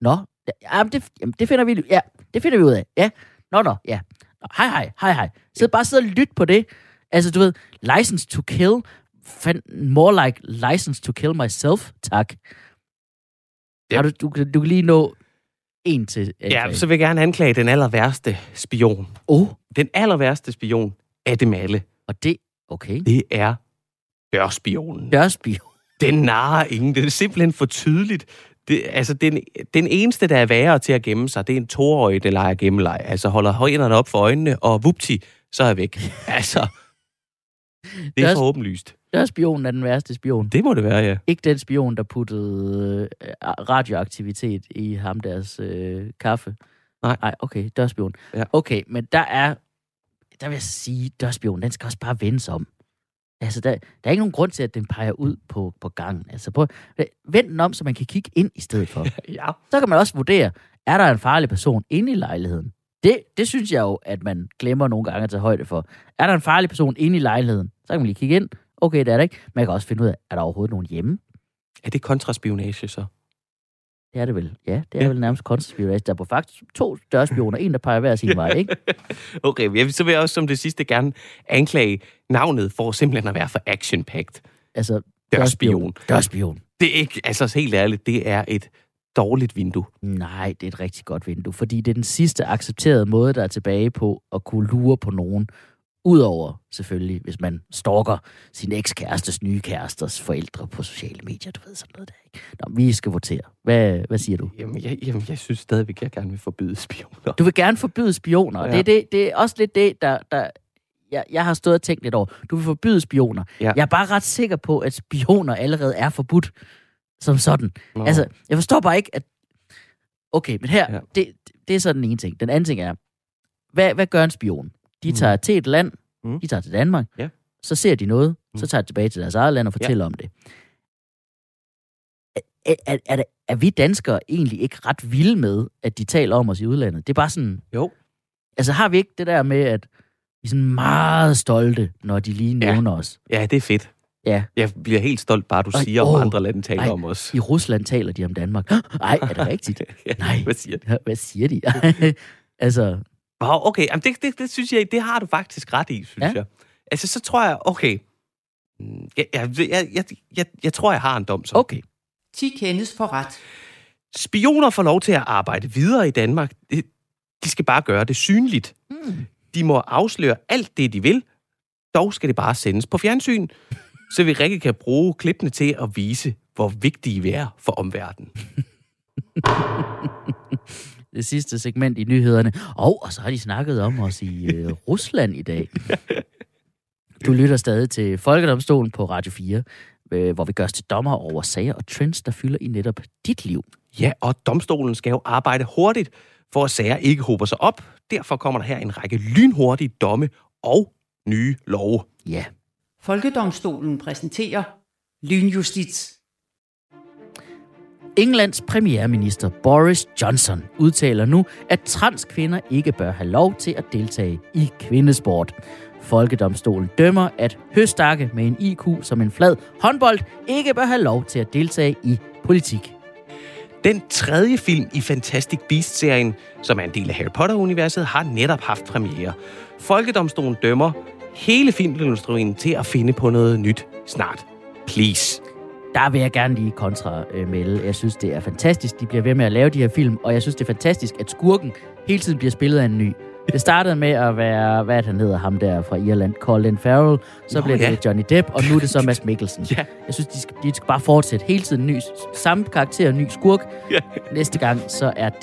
Nå, ja, jamen det, jamen det finder vi, ja, det finder vi ud af. Ja, nå, nå, ja. Nå, hej, hej, hej, hej. Så bare sidde og lyt på det. Altså, du ved, license to kill, more like license to kill myself, tak. Ja. Har du, du, du kan lige nå en til. Ja, anklage. så vil jeg gerne anklage den aller værste spion. Oh, Den aller værste spion af dem alle, og det, okay. det er dørspionen. Dørspion. Den narer ingen. Det er simpelthen for tydeligt. Det, altså, den, den eneste, der er værre til at gemme sig, det er en toårig, der leger gemmeleg. Altså holder højderne op for øjnene, og vupti, så er jeg væk. Altså, det er Dørs- for åbenlyst. Dørspionen er den værste spion. Det må det være, ja. Ikke den spion, der puttede øh, radioaktivitet i ham deres øh, kaffe. Nej. Nej, okay, dørspion. Ja. Okay, men der er, der vil jeg sige, dørspion, den skal også bare vendes om. Altså, der, der er ikke nogen grund til, at den peger ud på, på gangen. Altså, prøv, vend den om, så man kan kigge ind i stedet for. Ja. Så kan man også vurdere, er der en farlig person inde i lejligheden? Det, det synes jeg jo, at man glemmer nogle gange at tage højde for. Er der en farlig person inde i lejligheden? Så kan man lige kigge ind. Okay, det er der ikke. Man kan også finde ud af, er der overhovedet nogen hjemme? Er det kontraspionage, så? Det er det vel. Ja, det er Ja. vel nærmest kontraspionage. Der er på faktisk to dørspioner, en der peger hver sin vej, ikke? Okay, så vil jeg også som det sidste gerne anklage navnet for simpelthen at være for action-packed. Altså, Dørspion. Dørspion. Det er ikke, altså helt ærligt, det er et dårligt vindue. Nej, det er et rigtig godt vindue, fordi det er den sidste accepterede måde, der er tilbage på at kunne lure på nogen. Udover selvfølgelig, hvis man stalker sin ekskærestes nye kæresters forældre på sociale medier, du ved sådan noget der. Ikke? Nå, vi skal votere. Hvad, hvad siger du? Jamen jeg, jamen, jeg synes stadigvæk, jeg gerne vil forbyde spioner. Du vil gerne forbyde spioner, og Ja. det, er det, det er også lidt det, der, der jeg, jeg har stået og tænkt lidt over. Du vil forbyde spioner. Ja. Jeg er bare ret sikker på, at spioner allerede er forbudt som sådan. Nå. Altså, jeg forstår bare ikke, at... Okay, men her, Ja. ja. det, det er så den ene ting. Den anden ting er, hvad, hvad gør en spion? De Mm. tager til et land, Mm. de tager til Danmark, Ja. så ser de noget, Mm. så tager de tilbage til deres eget land og fortæller om det. Er, er, er, er vi danskere egentlig ikke ret vilde med, at de taler om os i udlandet? Det er bare sådan... Jo. Altså har vi ikke det der med, at vi er sådan meget stolte, når de lige Ja. nævner os? Ja, det er fedt. Ja. Jeg bliver helt stolt bare, du Ej, siger, om åh. andre lande taler Ej. om os. I Rusland taler de om Danmark. Nej, er det rigtigt? ja, Nej. Hvad siger du? Ja, Hvad siger de? altså, Wow, okay, Jamen, det, det, det synes jeg, det har du faktisk ret i, synes Ja. jeg. Altså, så tror jeg, okay, Mm, jeg, jeg, jeg, jeg, jeg, jeg tror, jeg har en dom så. okay. 10 kendes for ret. Spioner får lov til at arbejde videre i Danmark. De skal bare gøre det synligt. Hmm. De må afsløre alt det, de vil. Dog skal det bare sendes på fjernsyn, så vi rigtig kan bruge klippene til at vise, hvor vigtige vi er for omverdenen. Det sidste segment i nyhederne. Og, og så har de snakket om os i øh, Rusland i dag. Du lytter stadig til Folkedomstolen på Radio 4, øh, hvor vi gør os til dommer over sager og trends, der fylder i netop dit liv. Ja, og domstolen skal jo arbejde hurtigt, for at sager ikke hober sig op. Derfor kommer der her en række lynhurtige domme og nye love. Ja. Folkedomstolen præsenterer Lynjustits. Englands premierminister Boris Johnson udtaler nu, at transkvinder ikke bør have lov til at deltage i kvindesport. Folkedomstolen dømmer, at høstakke med en IQ som en flad håndbold ikke bør have lov til at deltage i politik. Den tredje film i Fantastic Beasts-serien, som er en del af Harry Potter-universet, har netop haft premiere. Folkedomstolen dømmer hele filmindustrien til at finde på noget nyt snart. Please. Der vil jeg gerne lige kontra øh, melde. Jeg synes, det er fantastisk, de bliver ved med at lave de her film, og jeg synes, det er fantastisk, at skurken hele tiden bliver spillet af en ny. Det startede med at være, hvad han hedder, ham der fra Irland, Colin Farrell, så Nå, blev ja. det Johnny Depp, og nu er det så Mads Mikkelsen. Ja. Jeg synes, de skal, de skal bare fortsætte hele tiden ny, samme karakter, ny skurk. Ja. Næste gang, så er det,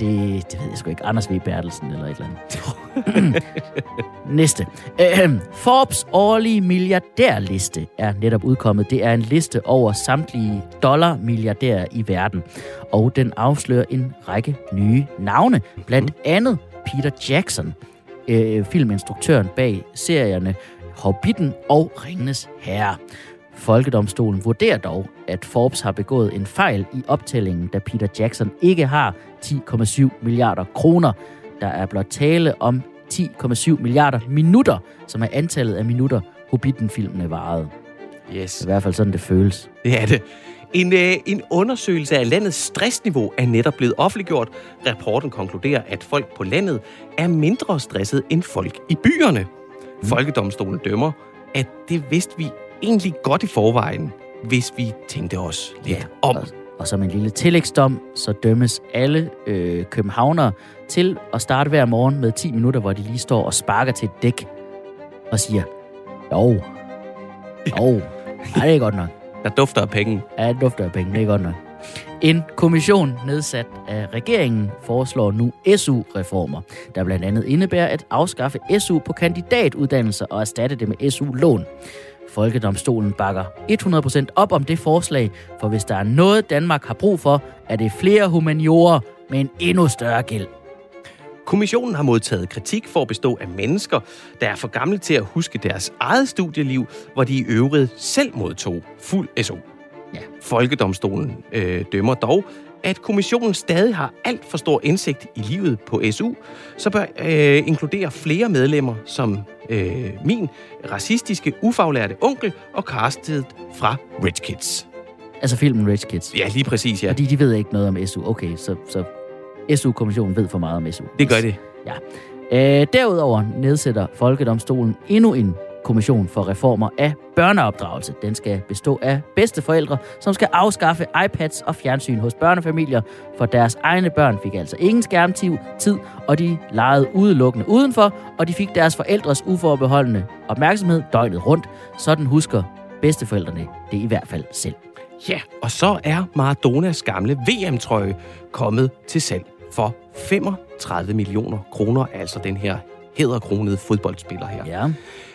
det ved jeg sgu ikke, Anders V. Bertelsen eller et eller andet. Næste. Øhm, Forbes årlige milliardærliste er netop udkommet. Det er en liste over samtlige dollar-milliardærer i verden. Og den afslører en række nye navne. Blandt andet Peter Jackson, øh, filminstruktøren bag serierne Hobbiten og Ringenes Herre. Folkedomstolen vurderer dog, at Forbes har begået en fejl i optællingen, da Peter Jackson ikke har 10,7 milliarder kroner. Der er blot tale om 10,7 milliarder minutter, som er antallet af minutter, Hobbiten-filmene varede. Yes. I hvert fald sådan, det føles. Det er det. En, øh, en undersøgelse af landets stressniveau er netop blevet offentliggjort. Rapporten konkluderer, at folk på landet er mindre stresset end folk i byerne. Mm. Folkedomstolen dømmer, at det vidste vi egentlig godt i forvejen, hvis vi tænkte os lidt ja, om. Og, og som en lille tillægsdom, så dømmes alle øh, københavnere til at starte hver morgen med 10 minutter, hvor de lige står og sparker til et dæk og siger, jo, jo, nej, det er godt nok. Der dufter af penge. Ja, det dufter af penge, det er godt nok. En kommission nedsat af regeringen foreslår nu SU-reformer, der blandt andet indebærer at afskaffe SU på kandidatuddannelser og erstatte det med SU-lån. Folkedomstolen bakker 100% op om det forslag, for hvis der er noget Danmark har brug for, er det flere humaniorer med en endnu større gæld. Kommissionen har modtaget kritik for at bestå af mennesker, der er for gamle til at huske deres eget studieliv, hvor de i øvrigt selv modtog fuld SU. Ja. Folkedomstolen øh, dømmer dog, at kommissionen stadig har alt for stor indsigt i livet på SU, så bør øh, inkludere flere medlemmer som øh, min racistiske, ufaglærte onkel og castet fra Rich Kids. Altså filmen Rich Kids. Ja, lige præcis, ja. Fordi de ved ikke noget om SU. Okay, så, så SU-kommissionen ved for meget om SU. Det gør det. Ja. Øh, derudover nedsætter Folkedomstolen endnu en kommission for reformer af børneopdragelse. Den skal bestå af bedsteforældre, som skal afskaffe iPads og fjernsyn hos børnefamilier, for deres egne børn fik altså ingen skærmtid, tid, og de legede udelukkende udenfor, og de fik deres forældres uforbeholdende opmærksomhed døgnet rundt. Sådan husker bedsteforældrene det i hvert fald selv. Ja, og så er Maradonas gamle VM-trøje kommet til salg for 35 millioner kroner, altså den her hæderkronede fodboldspiller her. Ja.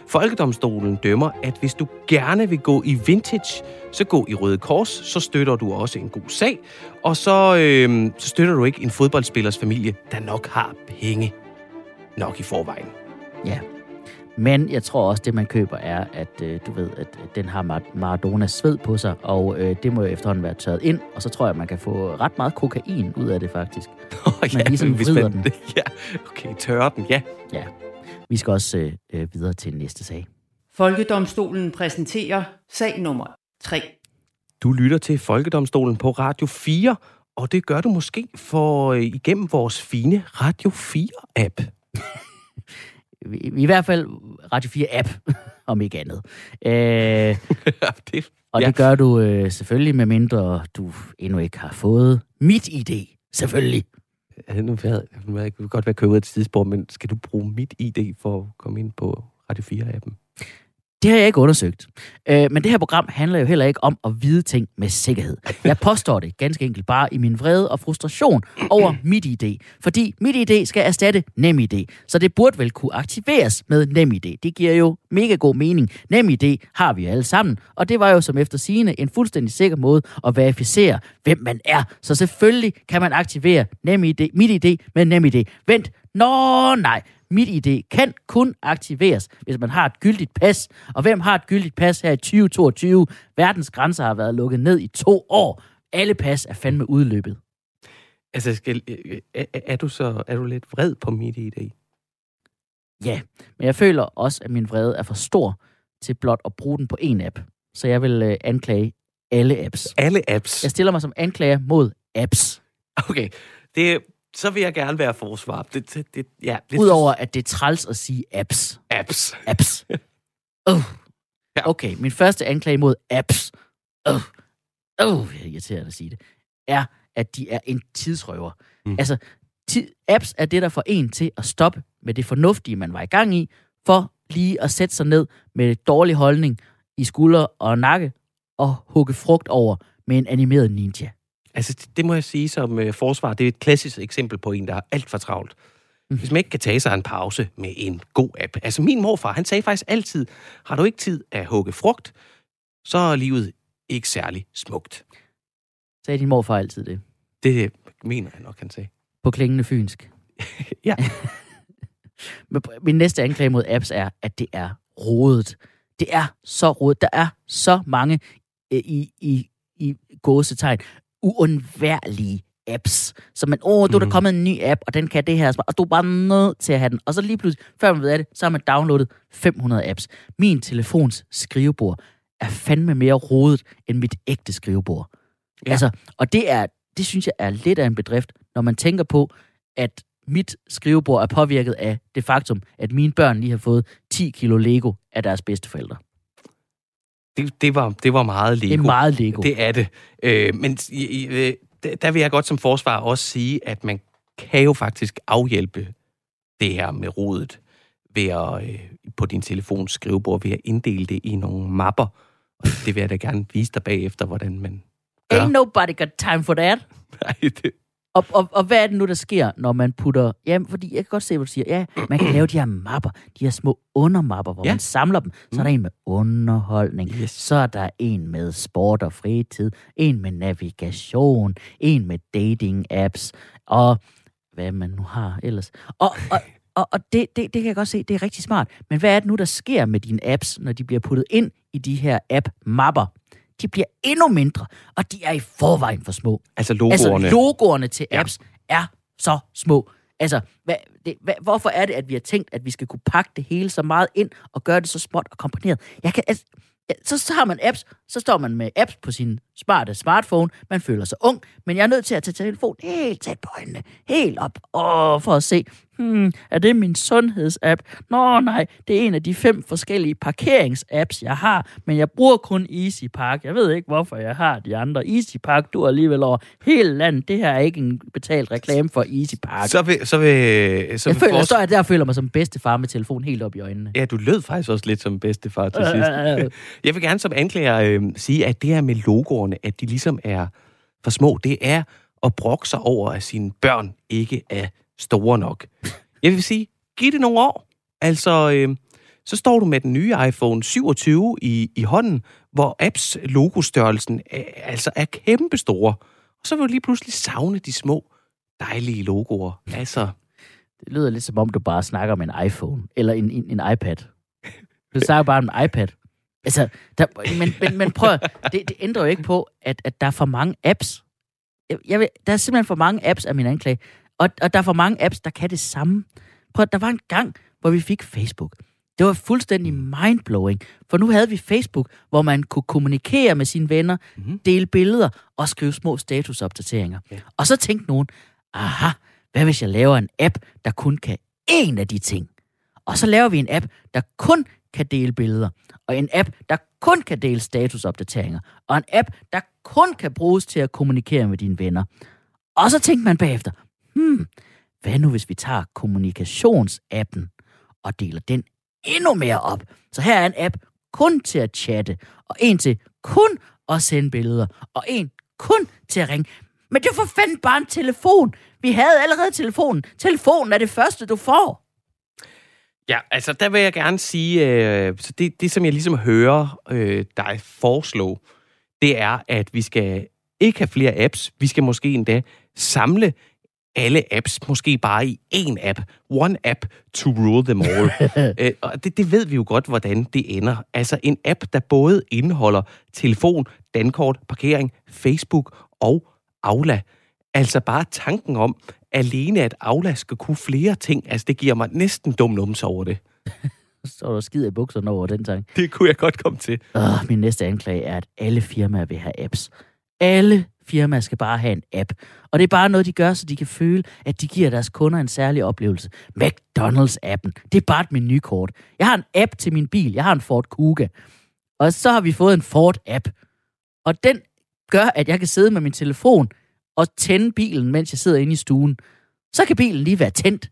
Folkedomstolen dømmer, at hvis du gerne vil gå i vintage, så gå i Røde Kors, så støtter du også en god sag, og så, øh, så støtter du ikke en fodboldspillers familie, der nok har penge nok i forvejen. Ja. Men jeg tror også, det man køber er, at øh, du ved, at den har Mar- Maradonas sved på sig, og øh, det må jo efterhånden være tørret ind, og så tror jeg, at man kan få ret meget kokain ud af det faktisk. Oh, Man ligesom hvis vrider den. Ja, okay, tørre den, ja. Ja. Vi skal også øh, øh, videre til næste sag. Folkedomstolen præsenterer sag nummer 3. Du lytter til Folkedomstolen på Radio 4, og det gør du måske for øh, igennem vores fine Radio 4-app. I, I hvert fald Radio 4-app, om ikke andet. Øh, det, og Ja. det gør du øh, selvfølgelig, med mindre du endnu ikke har fået mit idé. Selvfølgelig. Ja, nu ved jeg, kan godt være købet et tidsspor, men skal du bruge mit ID for at komme ind på Radio 4-appen? Det har jeg ikke undersøgt. Øh, men det her program handler jo heller ikke om at vide ting med sikkerhed. Jeg påstår det ganske enkelt bare i min vrede og frustration over mit ID. Fordi mit ID skal erstatte NemID. Så det burde vel kunne aktiveres med NemID. Det giver jo mega god mening. NemID har vi jo alle sammen. Og det var jo som efter sigende en fuldstændig sikker måde at verificere, hvem man er. Så selvfølgelig kan man aktivere NemID, mit ID med NemID. Vent, Nå nej, mit ID kan kun aktiveres, hvis man har et gyldigt pas. Og hvem har et gyldigt pas her i 2022? Verdens grænser har været lukket ned i to år. Alle pas er fandme udløbet. Altså, skal, øh, er, er, du så er du lidt vred på mit ID? Ja, men jeg føler også, at min vrede er for stor til blot at bruge den på en app. Så jeg vil øh, anklage alle apps. Alle apps. Jeg stiller mig som anklager mod apps. Okay, det, så vil jeg gerne være forsvar. Det, det, det, ja, det, Udover at det er træls at sige apps. apps. Apps. Uh. Ja. Okay, min første anklage mod apps. Uh. Uh, jeg er irriterende at sige det. Er, at de er en tidsrøver. Mm. Altså, ti- apps er det, der får en til at stoppe med det fornuftige, man var i gang i, for lige at sætte sig ned med dårlig holdning i skulder og nakke og hugge frugt over med en animeret ninja. Altså, det, det må jeg sige som øh, forsvar. Det er et klassisk eksempel på en, der har alt for travlt. Hvis man ikke kan tage sig en pause med en god app. Altså, min morfar, han sagde faktisk altid, har du ikke tid at hugge frugt, så er livet ikke særlig smukt. Sagde din morfar altid det. Det mener jeg nok, han sagde. På klingende fynsk. Ja. Min næste anklage mod apps er, at det er rodet. Det er så rodet. Der er så mange øh, i, i, i gåsetegn uundværlige apps. Så man, åh, du er der Mhm. kommet en ny app, og den kan det her, og du er bare nødt til at have den. Og så lige pludselig, før man ved af det, så har man downloadet 500 apps. Min telefons skrivebord er fandme mere rodet end mit ægte skrivebord. Ja. Altså, og det er, det synes jeg er lidt af en bedrift, når man tænker på, at mit skrivebord er påvirket af det faktum, at mine børn lige har fået 10 kilo Lego af deres bedsteforældre. Det, det, var, det var meget Lego. Det er meget Lego. Det er det. Øh, men i, i, øh, der- der vil jeg godt som forsvar også sige, at man kan jo faktisk afhjælpe det her med rodet ved at, øh, på din telefons skrivebord ved at inddele det i nogle mapper. Og det vil jeg da gerne vise dig bagefter, hvordan man gør. Ain't nobody got time for that. Nej, det, Og, og, og hvad er det nu, der sker, når man putter... Jamen, fordi jeg kan godt se, hvad du siger. Ja, man kan lave de her mapper, de her små undermapper, hvor Ja. ja. man samler dem. Så er der en med underholdning, Yes. så er der en med sport og fritid, en med navigation, en med dating-apps, og hvad man nu har ellers. Og, og, og, og det, det, det kan jeg godt se, det er rigtig smart. Men hvad er det nu, der sker med dine apps, når de bliver puttet ind i de her app-mapper? De bliver endnu mindre, og de er i forvejen for små. altså logoerne. Altså, logoerne til apps ja. er så små. Altså, hvad, det, hvad, hvorfor er det, at vi har tænkt, at vi skal kunne pakke det hele så meget ind og gøre det så småt og komprimeret? Jeg kan, altså, så, så har man apps, så står man med apps på sin smarte smartphone, man føler sig ung, men jeg er nødt til at tage telefonen helt tæt på øjnene, helt op, åh, for at se, hmm, er det min sundhedsapp? Nå nej, det er en af de fem forskellige parkeringsapps, jeg har, men jeg bruger kun Easy Park. Jeg ved ikke, hvorfor jeg har de andre. Easy Park, du er alligevel over hele landet. Det her er ikke en betalt reklame for Easy Park. Så vil, så vil, så jeg vil føler, så jeg der føler mig som bedstefar med telefonen helt op i øjnene. Ja, du lød faktisk også lidt som bedstefar til sidst. Øh, Jeg vil gerne som anklager øh, sige, at det her med logoerne, at de ligesom er for små, det er at brokke sig over, at sine børn ikke er store nok. Jeg vil sige, giv det nogle år. Altså, øh, så står du med den nye iPhone 27 i, i hånden, hvor apps logostørrelsen er, altså er kæmpestore. Og så vil du lige pludselig savne de små, dejlige logoer. Altså, Det lyder lidt som om, du bare snakker om en iPhone, eller en, en, en iPad. Du snakker bare om en iPad. Altså, der, men, men, men prøv, det, det ændrer jo ikke på, at, at der er for mange apps. Jeg, jeg der er simpelthen for mange apps af min anklage. Og, og der er for mange apps, der kan det samme. Prøv, der var en gang, hvor vi fik Facebook. Det var fuldstændig mindblowing. For nu havde vi Facebook, hvor man kunne kommunikere med sine venner, Mhm. dele billeder og skrive små statusopdateringer. Ja. Og så tænkte nogen, aha, hvad hvis jeg laver en app, der kun kan én af de ting? Og så laver vi en app, der kun kan dele billeder, og en app, der kun kan dele statusopdateringer, og en app, der kun kan bruges til at kommunikere med dine venner. Og så tænkte man bagefter, hmm, hvad nu hvis vi tager kommunikationsappen og deler den endnu mere op? Så her er en app kun til at chatte, og en til kun at sende billeder, og en kun til at ringe. Men det er for fanden bare en telefon. Vi havde allerede telefonen. Telefonen er det første, du får. Ja, altså der vil jeg gerne sige, øh, så det, det som jeg ligesom hører øh, dig foreslå, det er, at vi skal ikke have flere apps. Vi skal måske endda samle alle apps, måske bare i én app. One app to rule them all. øh, og det, det ved vi jo godt, hvordan det ender. Altså en app, der både indeholder telefon, dankort, parkering, Facebook og Aula. Altså bare tanken om, alene at Aula skal kunne flere ting, altså det giver mig næsten dum numse over det. Så står der skid i bukserne over den tanke. Det kunne jeg godt komme til. Uh, min næste anklage er, at alle firmaer vil have apps. Alle firmaer skal bare have en app. Og det er bare noget, de gør, så de kan føle, at de giver deres kunder en særlig oplevelse. McDonald's-appen, det er bare et menukort. Jeg har en app til min bil. Jeg har en Ford Kuga. Og så har vi fået en Ford-app. Og den gør, at jeg kan sidde med min telefon og tænde bilen, mens jeg sidder inde i stuen. Så kan bilen lige være tændt,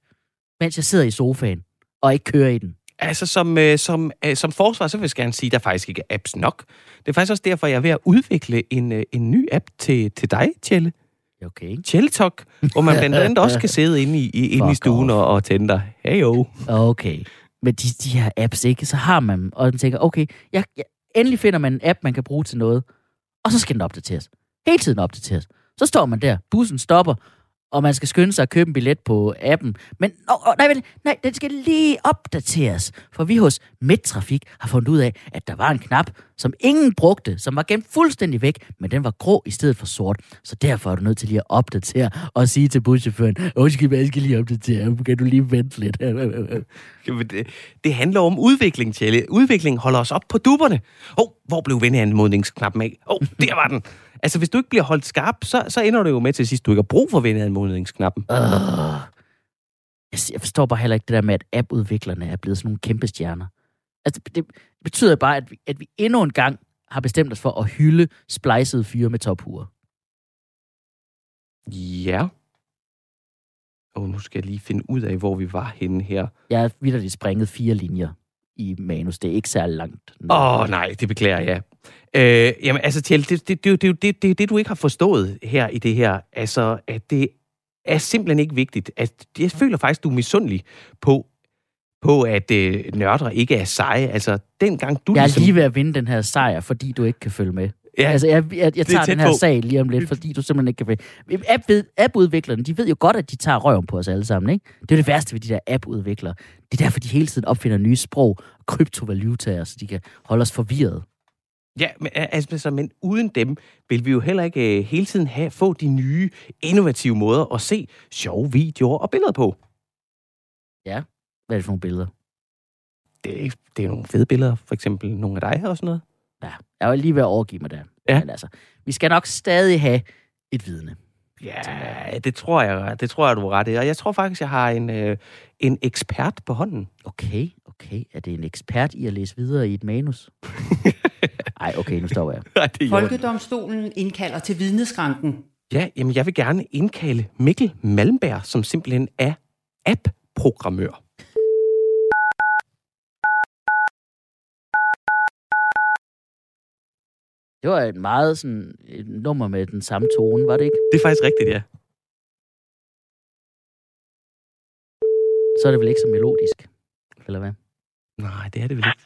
mens jeg sidder i sofaen og ikke kører i den. Altså, som, øh, som, øh, som forsvar, så vil jeg gerne sige, at der faktisk ikke er apps nok. Det er faktisk også derfor, jeg er ved at udvikle en, øh, en ny app til, til dig, Tjelle. Okay. Tjelletok, hvor man blandt andet også kan sidde inde i, i, inde i stuen og, og tænde dig. Hey jo. Okay. Men de, de her apps, ikke? Så har man dem, og man tænker, okay, jeg, jeg, endelig finder man en app, man kan bruge til noget. Og så skal den opdateres. Hele tiden opdateres. Så står man der, bussen stopper, og man skal skynde sig at købe en billet på appen. Men oh, oh, nej, nej, den skal lige opdateres, for vi hos Midtrafik har fundet ud af, at der var en knap, som ingen brugte, som var gemt fuldstændig væk, men den var grå i stedet for sort. Så derfor er du nødt til lige at opdatere og sige til buschaufføren, undskyld, jeg skal lige opdatere, kan du lige vente lidt? Jamen, det, det handler om udvikling, Tjelle. Udvikling holder os op på duberne. Åh, oh, hvor blev venneanmodningsknappen af? Åh, oh, der var den. Altså, hvis du ikke bliver holdt skarp, så, så ender det jo med til sidst, du ikke har brug for venneanmodningsknappen. Uh, jeg, jeg forstår bare heller ikke det der med, at appudviklerne er blevet sådan nogle kæmpe stjerner. Altså, det, betyder bare, at vi, at vi endnu en gang har bestemt os for at hylde splicede fyre med tophuer. Ja. Og nu skal jeg lige finde ud af, hvor vi var henne her. Jeg har vidderligt springet fire linjer i manus. Det er ikke særlig langt. Åh, oh, nej, det beklager jeg. Øh, jamen, altså, Tjell, det, det, det, det, det, det, det, du ikke har forstået her i det her, altså, at det er simpelthen ikke vigtigt. At, jeg føler faktisk, du er misundelig på, på at øh, nørder ikke er seje. Altså, dengang du Jeg er ligesom... lige ved at vinde den her sejr, fordi du ikke kan følge med. Ja, altså, jeg, jeg, jeg tager den her på. sag lige om lidt, fordi du simpelthen ikke kan App, App-udviklerne, de ved jo godt, at de tager røven på os alle sammen, ikke? Det er det værste ved de der app-udviklere. Det er derfor, de hele tiden opfinder nye sprog, kryptovalutaer, så de kan holde os forvirret. Ja, men, altså, men uden dem vil vi jo heller ikke uh, hele tiden have, få de nye, innovative måder at se sjove videoer og billeder på. Ja, hvad er det for nogle billeder? Det, det er nogle fede billeder, for eksempel nogle af dig og sådan noget. Ja, jeg var lige ved at overgive mig der. Ja. Men altså, vi skal nok stadig have et vidne. Ja, det tror jeg, det tror jeg, du er ret i. Og jeg tror faktisk, jeg har en, øh, en ekspert på hånden. Okay, okay. Er det en ekspert i at læse videre i et manus? Nej, okay, nu står jeg. Det Folkedomstolen indkalder til vidneskranken. Ja, jamen jeg vil gerne indkalde Mikkel Malmberg, som simpelthen er app-programmør. Det var et meget sådan, et nummer med den samme tone, var det ikke? Det er faktisk rigtigt, ja. Så er det vel ikke så melodisk, eller hvad? Nej, det er det vel ikke.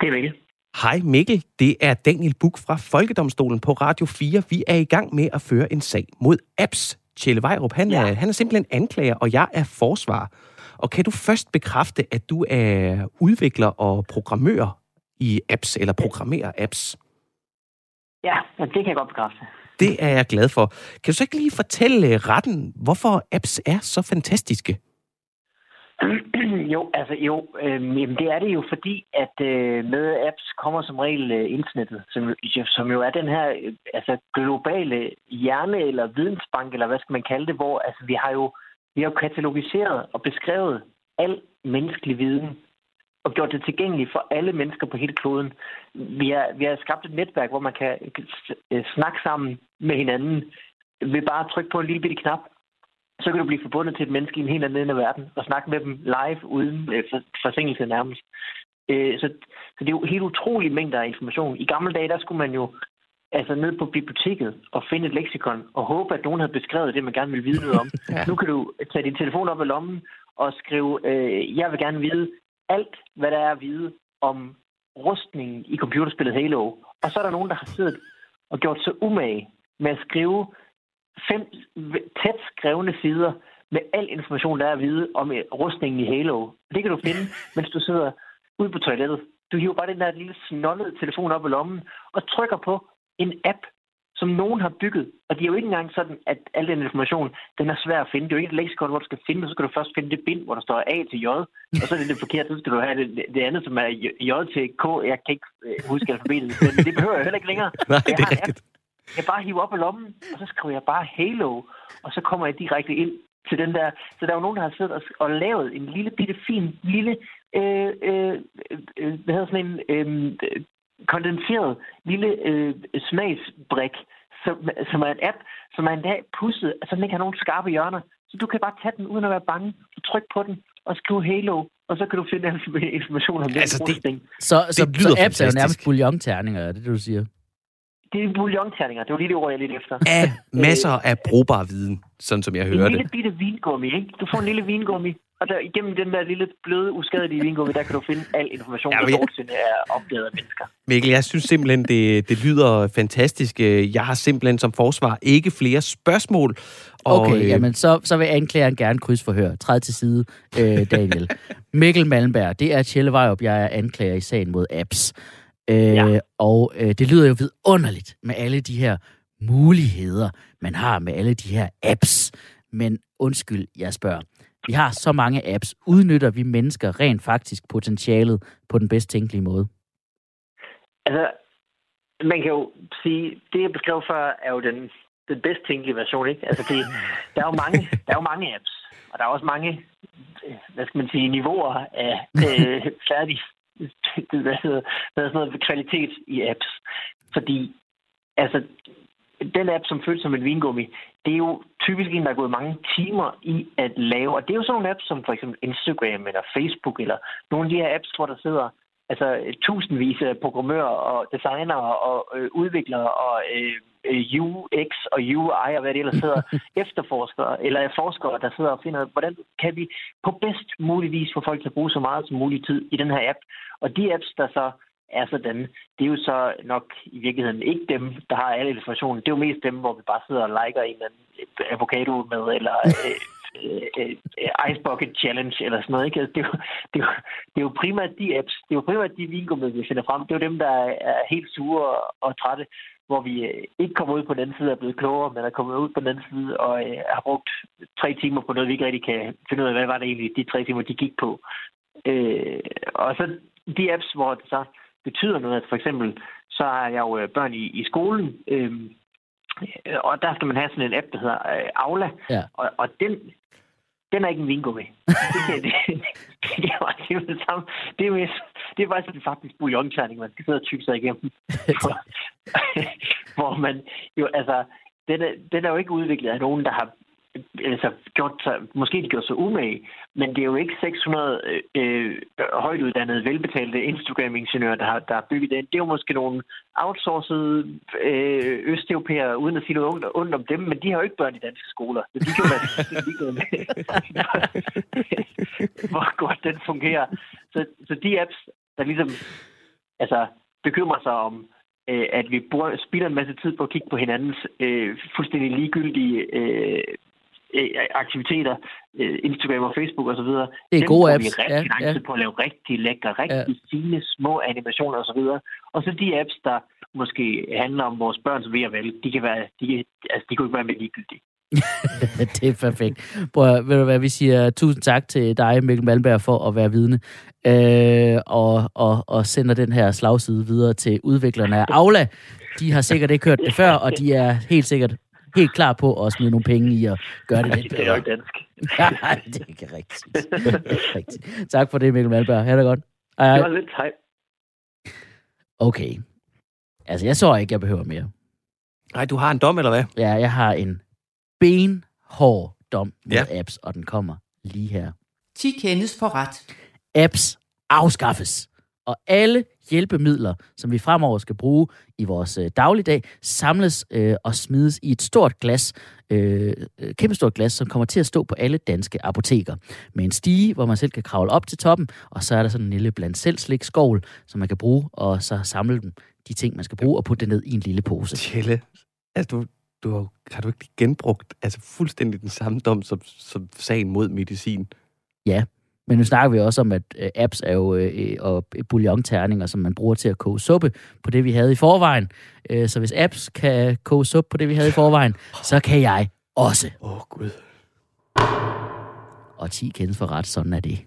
Det er Mikkel. Hej Mikkel, det er Daniel Buk fra Folkedomstolen på Radio 4. Vi er i gang med at føre en sag mod apps. Tjelle Vejrup, han, ja. er, han er simpelthen anklager, og jeg er forsvar. Og kan du først bekræfte, at du er udvikler og programmør i apps, eller programmerer apps? Ja, det kan jeg godt bekræfte. Det er jeg glad for. Kan du så ikke lige fortælle øh, retten, hvorfor apps er så fantastiske? jo, altså jo, øh, jamen det er det jo fordi, at øh, med apps kommer som regel øh, internettet, som, som jo er den her øh, altså globale hjerne eller vidensbank, eller hvad skal man kalde det, hvor altså, vi har jo vi har jo katalogiseret og beskrevet al menneskelig viden og gjort det tilgængeligt for alle mennesker på hele kloden. Vi har, vi har skabt et netværk, hvor man kan øh, snakke sammen med hinanden ved bare at trykke på en lille bitte knap. Så kan du blive forbundet til et menneske i en helt anden ende af verden og snakke med dem live uden øh, forsinkelse nærmest. Øh, så, så det er jo helt utrolige mængder af information. I gamle dage, der skulle man jo altså ned på biblioteket og finde et leksikon og håbe, at nogen havde beskrevet det, man gerne ville vide noget om. ja. Nu kan du tage din telefon op i lommen og skrive, øh, jeg vil gerne vide, alt, hvad der er at vide om rustningen i computerspillet Halo. Og så er der nogen, der har siddet og gjort sig umage med at skrive fem tæt skrevne sider med al information, der er at vide om rustningen i Halo. Det kan du finde, mens du sidder ude på toilettet. Du hiver bare den der lille snollede telefon op i lommen og trykker på en app, som nogen har bygget. Og det er jo ikke engang sådan, at al den information, den er svær at finde. Det er jo ikke et leksikon, hvor du skal finde, så skal du først finde det bind, hvor der står A til J, og så er det det forkert, så skal du have det, det andet, som er J til K. Jeg kan ikke øh, huske alfabetet, men det behøver jeg heller ikke længere. Nej, det er rigtigt. Jeg bare hiver op i lommen, og så skriver jeg bare Halo, og så kommer jeg direkte ind til den der. Så der er jo nogen, der har siddet og, og lavet en lille bitte fin, lille, øh, øh, øh, hvad hedder sådan en, øh, kondenseret lille øh, smagsbrik, som, som er en app, som er en dag pusset, altså den ikke har nogen skarpe hjørner. Så du kan bare tage den uden at være bange, og trykke på den, og skrive Halo, og så kan du finde information om altså, den det, Så, så, det så apps er jo nærmest bouillon-terninger, er det det, du siger? Det er bouillon-terninger, det var lige det ord, jeg lidt efter. Af masser af brugbar viden, sådan som jeg hører det. En lille bitte vingummi, ikke? Du får en lille vingummi, og der, igennem den der lille bløde, uskadelige vingummi, der kan du finde al information, ja, der nogensinde er opdaget af mennesker. Mikkel, jeg synes simpelthen, det, det lyder fantastisk. Jeg har simpelthen som forsvar ikke flere spørgsmål. Okay, øh, jamen så, så vil anklageren gerne krydsforhøre. Træd til side, øh, Daniel. Mikkel Malmberg, det er Tjelle Vejrup, jeg er anklager i sagen mod apps. Øh, Ja. Og øh, det lyder jo vidunderligt med alle de her muligheder, man har med alle de her apps. Men undskyld, jeg spørger. Vi har så mange apps. Udnytter vi mennesker rent faktisk potentialet på den bedst tænkelige måde? Altså, man kan jo sige, det jeg beskrev før, er jo den, den bedst tænkelige version, ikke? Altså, det, der, er jo mange, der er jo mange apps, og der er også mange, hvad skal man sige, niveauer af øh, færdig, hvad hedder, hvad hedder sådan noget, kvalitet i apps. Fordi, altså, den app, som føles som en vingummi, det er jo typisk en, der er gået mange timer i at lave. Og det er jo sådan nogle apps, som for eksempel Instagram eller Facebook, eller nogle af de her apps, hvor der sidder altså tusindvis af programmører og designere og øh, udviklere og øh, øh, UX og UI og hvad det ellers hedder, efterforskere eller forskere, der sidder og finder, hvordan kan vi på bedst mulig vis få folk til at bruge så meget som mulig tid i den her app. Og de apps, der så er sådan, det er jo så nok i virkeligheden ikke dem, der har alle informationen. Det er jo mest dem, hvor vi bare sidder og liker en eller anden avocado med, eller øh, øh, øh, Ice Bucket Challenge eller sådan noget. Ikke? Altså, Det, er jo, det, er jo, det er jo primært de apps, det er jo primært de vingummi, vi finder frem. Det er jo dem, der er helt sure og, og trætte, hvor vi øh, ikke kommer ud på den anden side og er blevet klogere, men er kommet ud på den anden side og øh, har brugt tre timer på noget, vi ikke rigtig kan finde ud af, hvad var det egentlig, de tre timer, de gik på. Øh, og så de apps, hvor det så betyder noget, at for eksempel, så har jeg jo øh, børn i, i skolen, øh, og der skal man have sådan en app, der hedder øh, Aula, Ja. og, og den, den er ikke en vingummi. Det, kan, det, det, er, det er det samme. Det er, jo, det er faktisk faktisk bouillonterning, man skal sidde og tykke sig igennem. Hvor, hvor man jo, altså, den er, den er jo ikke udviklet af nogen, der har altså, gjort sig, måske de gjort sig umage, men det er jo ikke 600 øh, øh, højtuddannede, velbetalte Instagram-ingeniører, der har, der har bygget det. Det er jo måske nogle outsourcede øh, østeuropæere, uden at sige noget ondt, ondt om dem, men de har jo ikke børn i danske skoler. Så de kan være hvor godt den fungerer. Så, så de apps, der ligesom altså, bekymrer sig om, øh, at vi bruger, spilder en masse tid på at kigge på hinandens øh, fuldstændig ligegyldige øh, øh, aktiviteter, øh, Instagram og Facebook osv. Det er Dem gode apps. Vi rigtig Ja, lang ja. tid på at lave rigtig lækre, rigtig ja. fine, små animationer osv. Og så de apps, der måske handler om vores børns ved og vel, de kan være, de, altså, de kunne ikke være mere ligegyldige. det er perfekt. Prøv, ved du hvad, vi siger tusind tak til dig, Mikkel Malmberg, for at være vidne. Øh, og, og, og sender den her slagside videre til udviklerne af Aula. De har sikkert ikke hørt det før, og de er helt sikkert helt klar på at smide nogle penge i at gøre det lidt Det er jo bedre. ikke dansk. Nej, det er ikke rigtigt. Det er ikke rigtigt. Tak for det, Mikkel Malmberg. Ha' det godt. Hej, Det var lidt hej. Okay. Altså, jeg så ikke, jeg behøver mere. Nej, du har en dom, eller hvad? Ja, jeg har en benhård dom med Ja. ja. apps, og den kommer lige her. 10 kendes for ret. apps afskaffes. Og alle hjælpemidler, som vi fremover skal bruge i vores øh, dagligdag, samles øh, og smides i et stort glas, øh, øh, kæmpestort glas, som kommer til at stå på alle danske apoteker. Med en stige, hvor man selv kan kravle op til toppen, og så er der sådan en lille blandt selv slik skål, som man kan bruge, og så samle dem, de ting, man skal bruge, og putte det ned i en lille pose. Tjelle, altså du, du har, har du ikke genbrugt altså fuldstændig den samme dom som, som sagen mod medicin? Men nu snakker vi også om, at øh, apps er jo øh, øh, og bouillonterninger, som man bruger til at koge suppe på det, vi havde i forvejen. Øh, så hvis apps kan koge suppe på det, vi havde i forvejen, så kan jeg også. Åh, oh, Gud. Og 10 kendes for ret, sådan er det.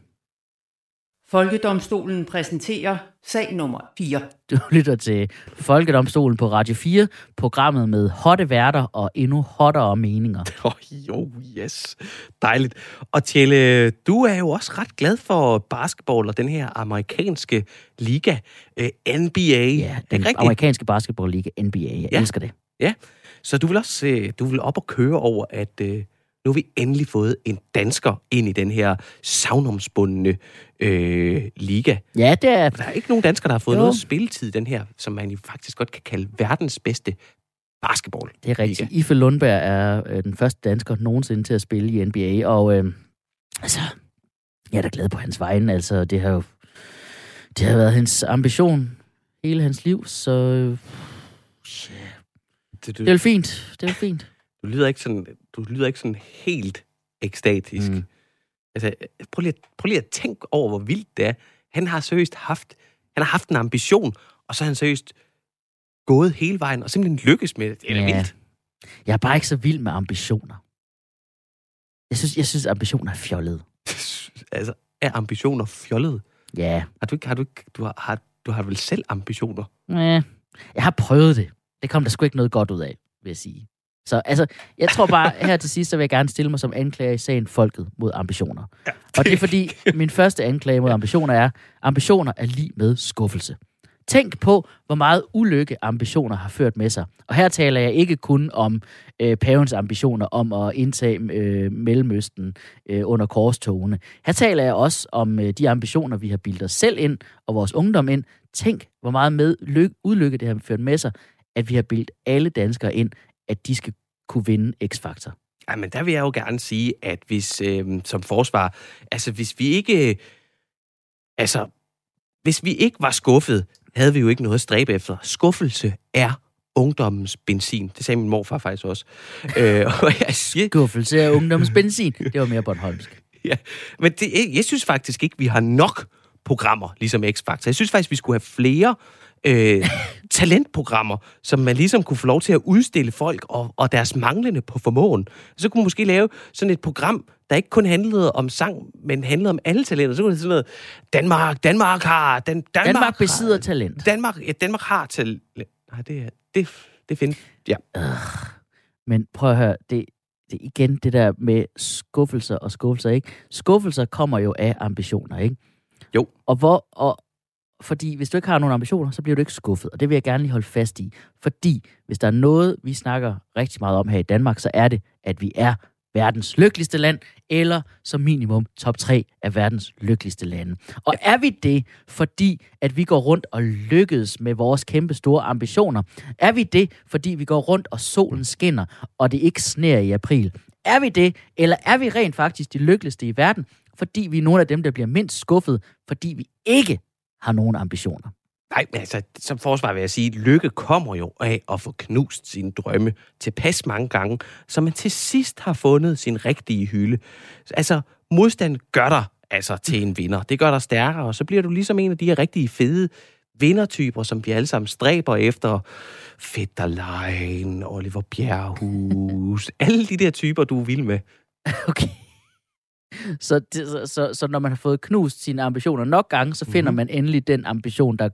Folkedomstolen præsenterer sag nummer 4. Du lytter til Folkedomstolen på Radio 4, programmet med hotte værter og endnu hottere meninger. Oh, jo, yes. Dejligt. Og Tjelle, du er jo også ret glad for basketball og den her amerikanske liga, øh, NBA. Ja, den amerikanske basketballliga NBA. Jeg Ja. elsker det. Så du vil også øh, du vil op og køre over, at øh, nu har vi endelig fået en dansker ind i den her savnomsbundne øh, liga. Ja, det er... Der er ikke nogen danskere, der har fået Jo. noget spilletid i den her, som man jo faktisk godt kan kalde verdens bedste basketball. Det er rigtigt. Ife Lundberg er øh, den første dansker nogensinde til at spille i NBA, og øh, altså, jeg er da glad på hans vegne. Altså, det har jo det har været hans ambition hele hans liv, så øh, Det, det er vel fint. Det er fint. Du lyder ikke sådan, du lyder ikke sådan helt ekstatisk. Mm. Altså, prøv lige, at- prøv lige at tænke over, hvor vildt det er. Han har seriøst haft, han har haft en ambition, og så har han seriøst gået hele vejen, og simpelthen lykkes med det. Det er Ja. vildt. Jeg er bare ikke så vild med ambitioner. Jeg synes, jeg synes ambitioner er fjollet. altså, er ambitioner fjollede? Ja, Har du ikke, har du ikke, du har, har, du har vel selv ambitioner? ja. Jeg har prøvet det. Det kom der sgu ikke noget godt ud af, vil jeg sige. Så altså, jeg tror bare, her til sidst, så vil jeg gerne stille mig som anklager i sagen Folket mod ambitioner. Ja, Og det er fordi, min første anklage mod ambitioner er, ambitioner er lige med skuffelse. Tænk på, hvor meget ulykke ambitioner har ført med sig. Og her taler jeg ikke kun om øh, pavens ambitioner om at indtage øh, Mellemøsten øh, under korstogene. Her taler jeg også om øh, de ambitioner, vi har bildet os selv ind og vores ungdom ind. Tænk, hvor meget med lykke, ulykke det har ført med sig, at vi har bildet alle danskere ind, at de skal kunne vinde X-Factor. Ej, men der vil jeg jo gerne sige, at hvis øh, som forsvar, altså hvis vi ikke, øh, altså hvis vi ikke var skuffet, havde vi jo ikke noget at stræbe efter. Skuffelse er ungdommens benzin. Det sagde min morfar faktisk også. øh, og jeg siger, Skuffelse af ungdomsbenzin. Det var mere Bornholmsk. ja, men det, jeg synes faktisk ikke, vi har nok programmer, ligesom X-Factor. Jeg synes faktisk, vi skulle have flere øh, talentprogrammer, som man ligesom kunne få lov til at udstille folk og, og deres manglende på formåen. Så kunne man måske lave sådan et program, der ikke kun handlede om sang, men handlede om alle talenter. Så kunne det sådan noget, Danmark, Danmark har... Dan, Danmark, Danmark besidder har, talent. Danmark, ja, Danmark har talent. Nej, det. Det, det findes. Ja. Men prøv at høre, det, det igen det der med skuffelser og skuffelser, ikke? Skuffelser kommer jo af ambitioner, ikke? Jo. Og hvor, og, fordi hvis du ikke har nogen ambitioner, så bliver du ikke skuffet, og det vil jeg gerne lige holde fast i. Fordi hvis der er noget, vi snakker rigtig meget om her i Danmark, så er det, at vi er verdens lykkeligste land, eller som minimum top 3 af verdens lykkeligste lande. Og er vi det, fordi at vi går rundt og lykkes med vores kæmpe store ambitioner? Er vi det, fordi vi går rundt og solen skinner, og det ikke sner i april? Er vi det, eller er vi rent faktisk de lykkeligste i verden, fordi vi er nogle af dem, der bliver mindst skuffet, fordi vi ikke har nogen ambitioner? Nej, men altså, som forsvar vil jeg sige, lykke kommer jo af at få knust sine drømme tilpas mange gange, så man til sidst har fundet sin rigtige hylde. Altså, modstand gør dig altså til en vinder. Det gør dig stærkere, og så bliver du ligesom en af de her rigtige fede vindertyper, som vi alle sammen stræber efter. Fetterlein, Oliver Bjerghus, alle de der typer, du er vild med. Okay. Så, det, så, så, så når man har fået knust sine ambitioner nok gange, så finder Mhm. man endelig den ambition, der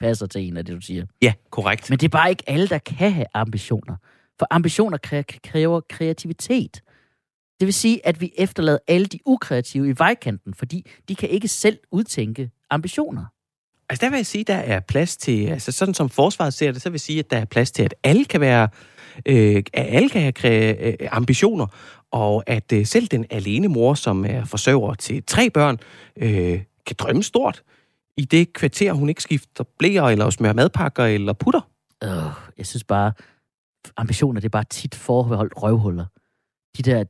passer til en af det, du siger. Ja, korrekt. Men det er bare ikke alle, der kan have ambitioner. For ambitioner kræ- kræver kreativitet. Det vil sige, at vi efterlader alle de ukreative i vejkanten, fordi de kan ikke selv udtænke ambitioner. Altså der vil jeg sige, der er plads til, altså sådan som forsvaret ser det, så vil jeg sige, at der er plads til, at alle kan være, øh, at alle kan have kræ- øh, ambitioner, og at øh, selv den alene mor, som er forsørger til tre børn, øh, kan drømme stort i det kvarter, hun ikke skifter blæer, eller smører madpakker, eller putter. Øh, jeg synes bare, ambitioner, det er bare tit forholdt røvhuller. De der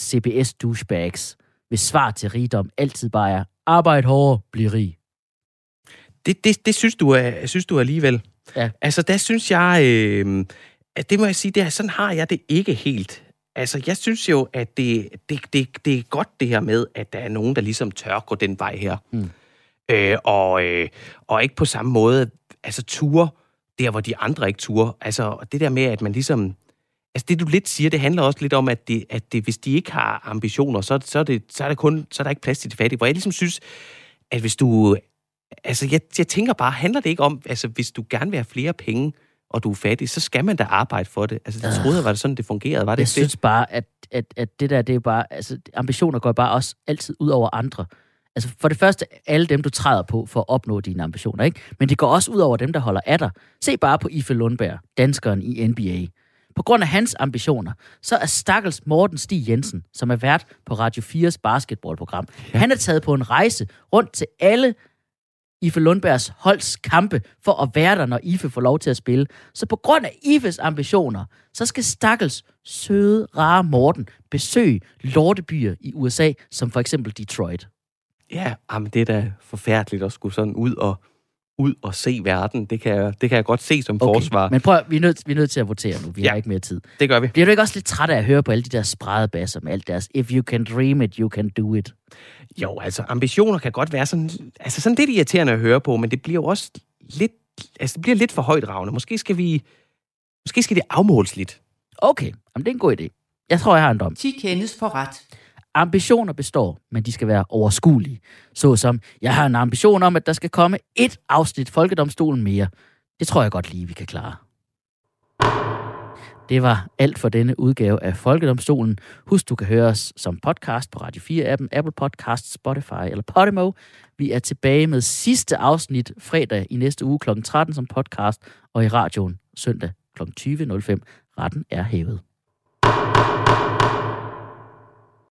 CBS-douchebags, hvis svar til rigdom altid bare er, arbejd hårdere, bliv rig. Det, det, det synes, du er, synes du alligevel. Ja. Altså, der synes jeg, øh, at det må jeg sige, det er, sådan har jeg det ikke helt. Altså, jeg synes jo, at det, det, det, det er godt det her med, at der er nogen, der ligesom tør gå den vej her. Mm. Øh, og, øh, og ikke på samme måde, altså ture der, hvor de andre ikke ture. Altså, det der med, at man ligesom... Altså, det du lidt siger, det handler også lidt om, at, det, at det, hvis de ikke har ambitioner, så, så, er det, så, er der kun, så er der ikke plads til de fattige. Hvor jeg ligesom synes, at hvis du... Altså, jeg, jeg tænker bare, handler det ikke om, altså, hvis du gerne vil have flere penge, og du er fattig, så skal man da arbejde for det. Altså, det troede jeg, var det sådan, det fungerede. Var det Jeg ikke synes det? bare, at, at, at det der, det er bare, altså ambitioner går bare også altid ud over andre. Altså for det første, alle dem, du træder på for at opnå dine ambitioner, ikke? Men det går også ud over dem, der holder af dig. Se bare på Ife Lundberg, danskeren i NBA. På grund af hans ambitioner, så er stakkels Morten Stig Jensen, som er vært på Radio 4's basketballprogram. Ja. Han er taget på en rejse rundt til alle Ife Lundbergs holds kampe for at være der, når Ife får lov til at spille. Så på grund af Ifes ambitioner, så skal stakkels søde, rare Morten besøge lortebyer i USA, som for eksempel Detroit. Ja, jamen, det er da forfærdeligt at skulle sådan ud og ud og se verden. Det kan jeg, det kan jeg godt se som okay. forsvar. Men prøv, vi er, nødt, vi er nødt til at votere nu. Vi ja. Har ikke mere tid. Det gør vi. Bliver du ikke også lidt træt af at høre på alle de der spredede basser med alt deres If you can dream it, you can do it? Jo, altså ambitioner kan godt være sådan, altså sådan lidt irriterende at høre på, men det bliver jo også lidt, altså det bliver lidt for højdragende. Måske skal vi, måske skal det afmåles lidt. Okay, jamen, det er en god idé. Jeg tror, jeg har en dom. 10 kendes for ret. Ambitioner består, men de skal være overskuelige. Såsom, jeg har en ambition om, at der skal komme et afsnit Folkedomstolen mere. Det tror jeg godt lige, vi kan klare. Det var alt for denne udgave af Folkedomstolen. Husk, du kan høre os som podcast på Radio 4-appen, Apple Podcasts, Spotify eller Podimo. Vi er tilbage med sidste afsnit fredag i næste uge kl. 13 som podcast, og i radioen søndag kl. 20.05. Retten er hævet.